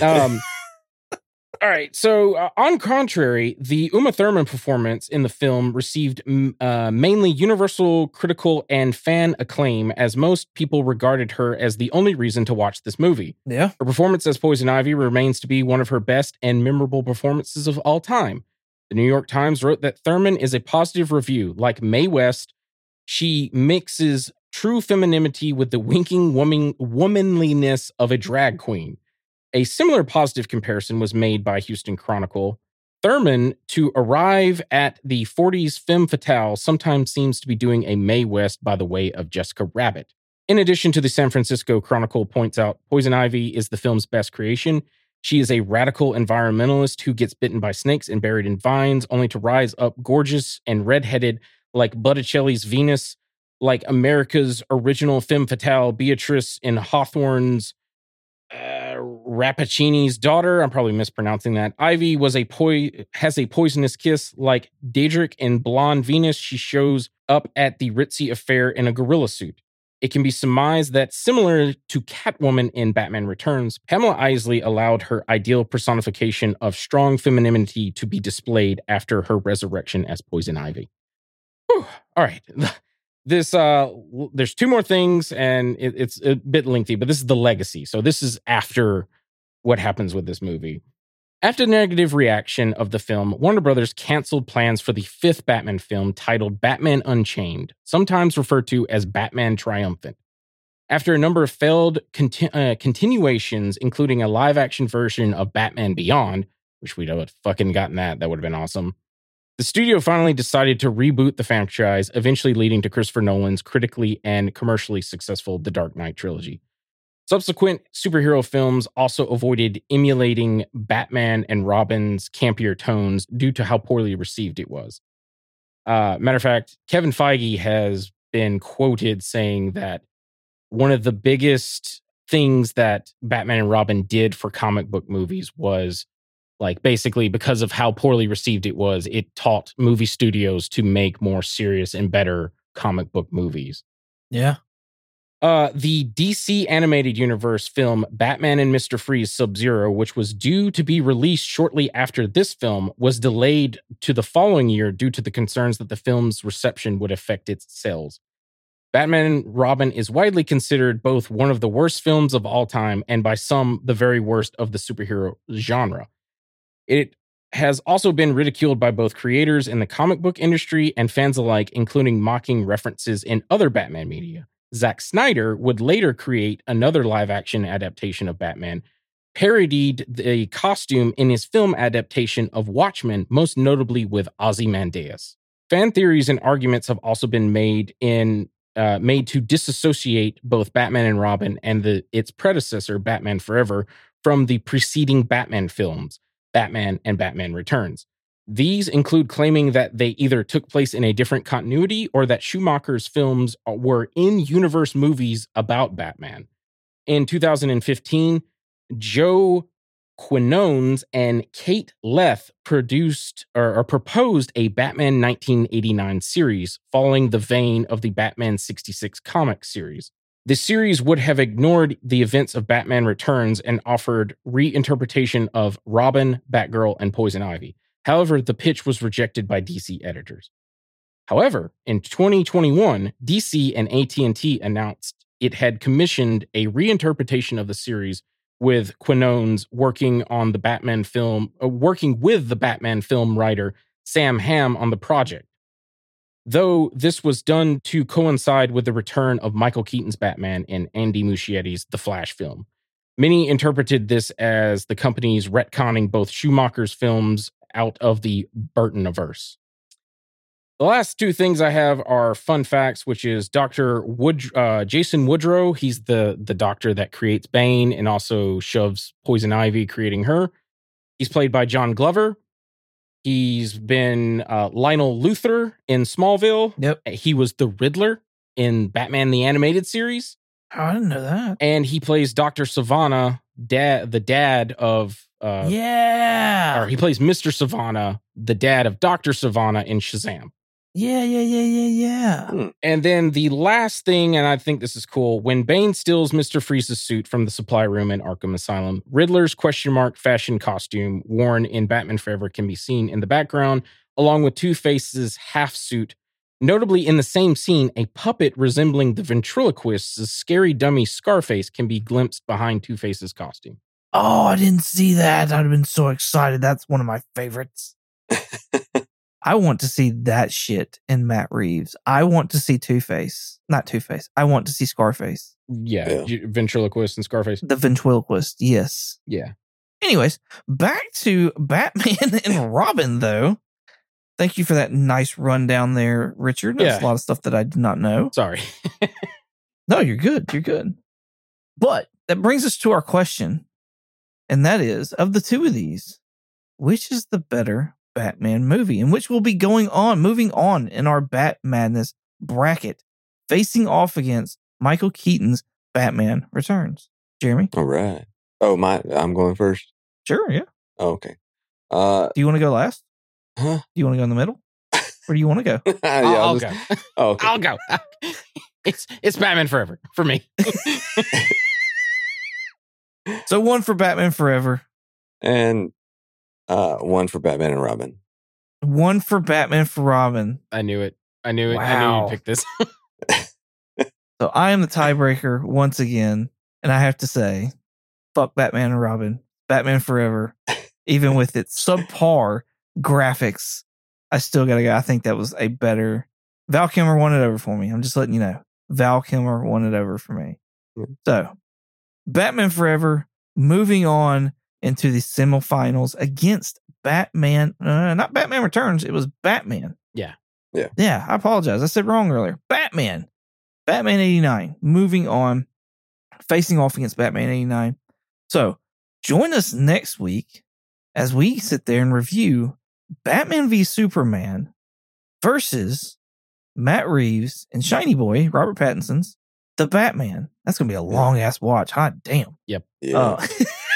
Um, all right. So, uh, on contrary, the Uma Thurman performance in the film received uh, mainly universal critical and fan acclaim, as most people regarded her as the only reason to watch this movie. yeah. Her performance as Poison Ivy remains to be one of her best and memorable performances of all time. The New York Times wrote that Thurman is a positive review. Like Mae West, she mixes true femininity with the winking woman, womanliness of a drag queen. A similar positive comparison was made by Houston Chronicle. Thurman to arrive at the 40s femme fatale sometimes seems to be doing a Mae West by the way of Jessica Rabbit. In addition to the San Francisco Chronicle points out, Poison Ivy is the film's best creation. She is a radical environmentalist who gets bitten by snakes and buried in vines, only to rise up gorgeous and redheaded like Botticelli's Venus, like America's original femme fatale Beatrice in Hawthorne's uh, Rappaccini's daughter. I'm probably mispronouncing that. Ivy was a poi- has a poisonous kiss like Dietrich in Blonde Venus. She shows up at the ritzy affair in a gorilla suit. It can be surmised that, similar to Catwoman in Batman Returns, Pamela Isley allowed her ideal personification of strong femininity to be displayed after her resurrection as Poison Ivy. Whew. All right. This uh there's two more things and it, it's a bit lengthy, but this is the legacy. So this is after what happens with this movie. After negative reaction of the film, Warner Brothers canceled plans for the fifth Batman film titled Batman Unchained, sometimes referred to as Batman Triumphant. After a number of failed conti- uh, continuations, including a live action version of Batman Beyond, which we'd have fucking gotten that, that would have been awesome. The studio finally decided to reboot the franchise, eventually leading to Christopher Nolan's critically and commercially successful The Dark Knight trilogy. Subsequent superhero films also avoided emulating Batman and Robin's campier tones due to how poorly received it was. Uh, matter of fact, Kevin Feige has been quoted saying that one of the biggest things that Batman and Robin did for comic book movies was like basically because of how poorly received it was, it taught movie studios to make more serious and better comic book movies. Yeah. Uh, the DC animated universe film Batman and Mr. Freeze Sub Zero, which was due to be released shortly after this film, was delayed to the following year due to the concerns that the film's reception would affect its sales. Batman and Robin is widely considered both one of the worst films of all time and by some the very worst of the superhero genre. It has also been ridiculed by both creators in the comic book industry and fans alike, including mocking references in other Batman media. Zack Snyder would later create another live action adaptation of Batman, parodied the costume in his film adaptation of Watchmen, most notably with Ozymandias. Fan theories and arguments have also been made in uh, made to disassociate both Batman and Robin and the its predecessor, Batman Forever, from the preceding Batman films, Batman and Batman Returns. These include claiming that they either took place in a different continuity or that Schumacher's films uh, were in universe movies about Batman. In 2015, Joe Quinones and Kate Leth produced or, or, proposed a Batman 1989 series following the vein of the Batman 66 comic series. The series would have ignored the events of Batman Returns and offered reinterpretation of Robin, Batgirl, and Poison Ivy. However, the pitch was rejected by DC editors. However, in 2021, DC and AT&T announced it had commissioned a reinterpretation of the series with Quinones working on the Batman film, uh, working with the Batman film writer Sam Hamm on the project. Though this was done to coincide with the return of Michael Keaton's Batman in Andy Muschietti's The Flash film. Many interpreted this as the company's retconning both Schumacher's films out of the Burtonaverse. The last two things I have are fun facts, which is Doctor Wood, uh, Jason Woodrue. He's the the doctor that creates Bane and also shoves Poison Ivy, creating her. He's played by John Glover. He's been uh, Lionel Luthor in Smallville. Yep. He was the Riddler in Batman the Animated Series. Oh, I didn't know that. And he plays Doctor Sivana, dad, the dad of. Uh, yeah. Or he plays Mr. Sivana, the dad of Doctor Sivana in Shazam. Yeah, yeah, yeah, yeah, yeah. Hmm. And then the last thing, and I think this is cool, when Bane steals Mr. Freeze's suit from the supply room in Arkham Asylum, Riddler's question mark fashion costume worn in Batman Forever can be seen in the background, along with Two Face's half suit. Notably, in the same scene, a puppet resembling the ventriloquist's scary dummy Scarface can be glimpsed behind Two Face's costume. Oh, I didn't see that. I'd have been so excited. That's one of my favorites. I want to see that shit in Matt Reeves. I want to see Two Face, not Two Face. I want to see Scarface. Yeah, yeah, ventriloquist and Scarface. The ventriloquist, yes. Yeah. Anyways, back to Batman and Robin, though. Thank you for that nice rundown there, Richard. That's Yeah. a lot of stuff that I did not know. Sorry. No, you're good. You're good. But that brings us to our question. And that is of the two of these, which is the better Batman movie? And which will be going on, moving on in our Bat Madness bracket, facing off against Michael Keaton's Batman Returns. Jeremy? All right. Oh, my, I'm going first. Sure, yeah. Oh, okay. Uh, Do you want to go last? Huh? Do you want to go in the middle? Where do you want to go? yeah, I'll, I'll just- go. Oh, okay. I'll go. It's it's Batman Forever for me. So one for Batman Forever, and uh, one for Batman and Robin. one for Batman for Robin. I knew it. I knew it. I knew you'd pick this. So I am the tiebreaker once again, and I have to say, fuck Batman and Robin, Batman Forever, even with its subpar graphics. I still gotta go. I think that was a better. Val Kilmer won it over for me. I'm just letting you know. Val Kilmer won it over for me. Mm. So, Batman Forever moving on into the semifinals against Batman. Uh, not Batman Returns. It was Batman. Yeah. Yeah. Yeah. I apologize. I said wrong earlier. Batman. Batman 89. Moving on, facing off against Batman 89. So, join us next week as we sit there and review Batman v Superman versus Matt Reeves and Shiny Boy, Robert Pattinson's The Batman. That's going to be a long ass watch. Hot damn. Yeah. Uh,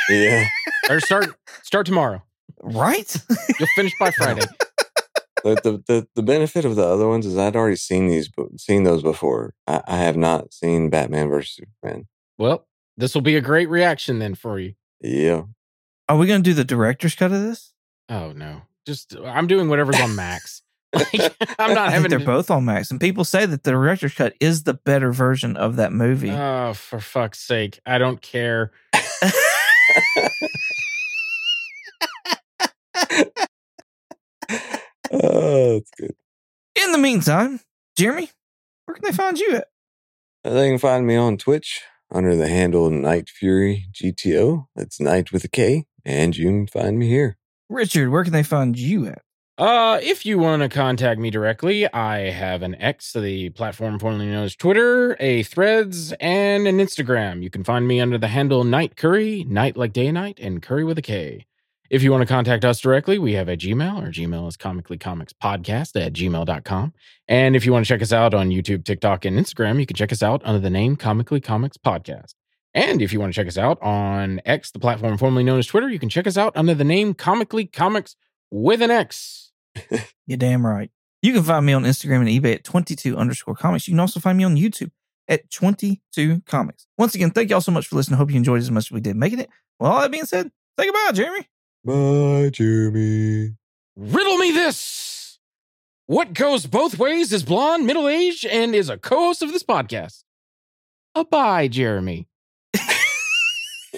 yeah. or start start tomorrow. right? You'll finish by Friday. The, the the the benefit of the other ones is I'd already seen these, seen those before. I, I have not seen Batman versus Superman. Well, this will be a great reaction then for you. Yeah. Are we going to do the director's cut of this? Oh no. Just I'm doing whatever's on Max. Like, I'm not I think having they're to- both on Max, and people say that the director's cut is the better version of that movie. Oh, for fuck's sake. I don't care. oh, that's good. In the meantime, Jeremy, where can they find you at? Uh, They can find me on Twitch under the handle Night Fury GTO. That's Night with a K. And you can find me here. Richard, where can they find you at? Uh, if you want to contact me directly, I have an X, the platform formerly known as Twitter, a Threads, and an Instagram. You can find me under the handle Night Curry, night like day and night, and curry with a K. If you want to contact us directly, we have a Gmail. Our Gmail is comically comics podcast at gmail.com. And if you want to check us out on YouTube, TikTok, and Instagram, you can check us out under the name Comically Comics Podcast. And if you want to check us out on X, the platform formerly known as Twitter, you can check us out under the name Comically Comics with an X. You're damn right. You can find me on Instagram and eBay at 22 underscore comics. You can also find me on YouTube at 22 comics. Once again, thank y'all so much for listening. Hope you enjoyed it as much as we did making it. Well, all that being said, say goodbye, Jeremy. Bye, Jeremy. Riddle me this. What goes both ways is blonde, middle aged, and is a co host of this podcast? A bye, Jeremy.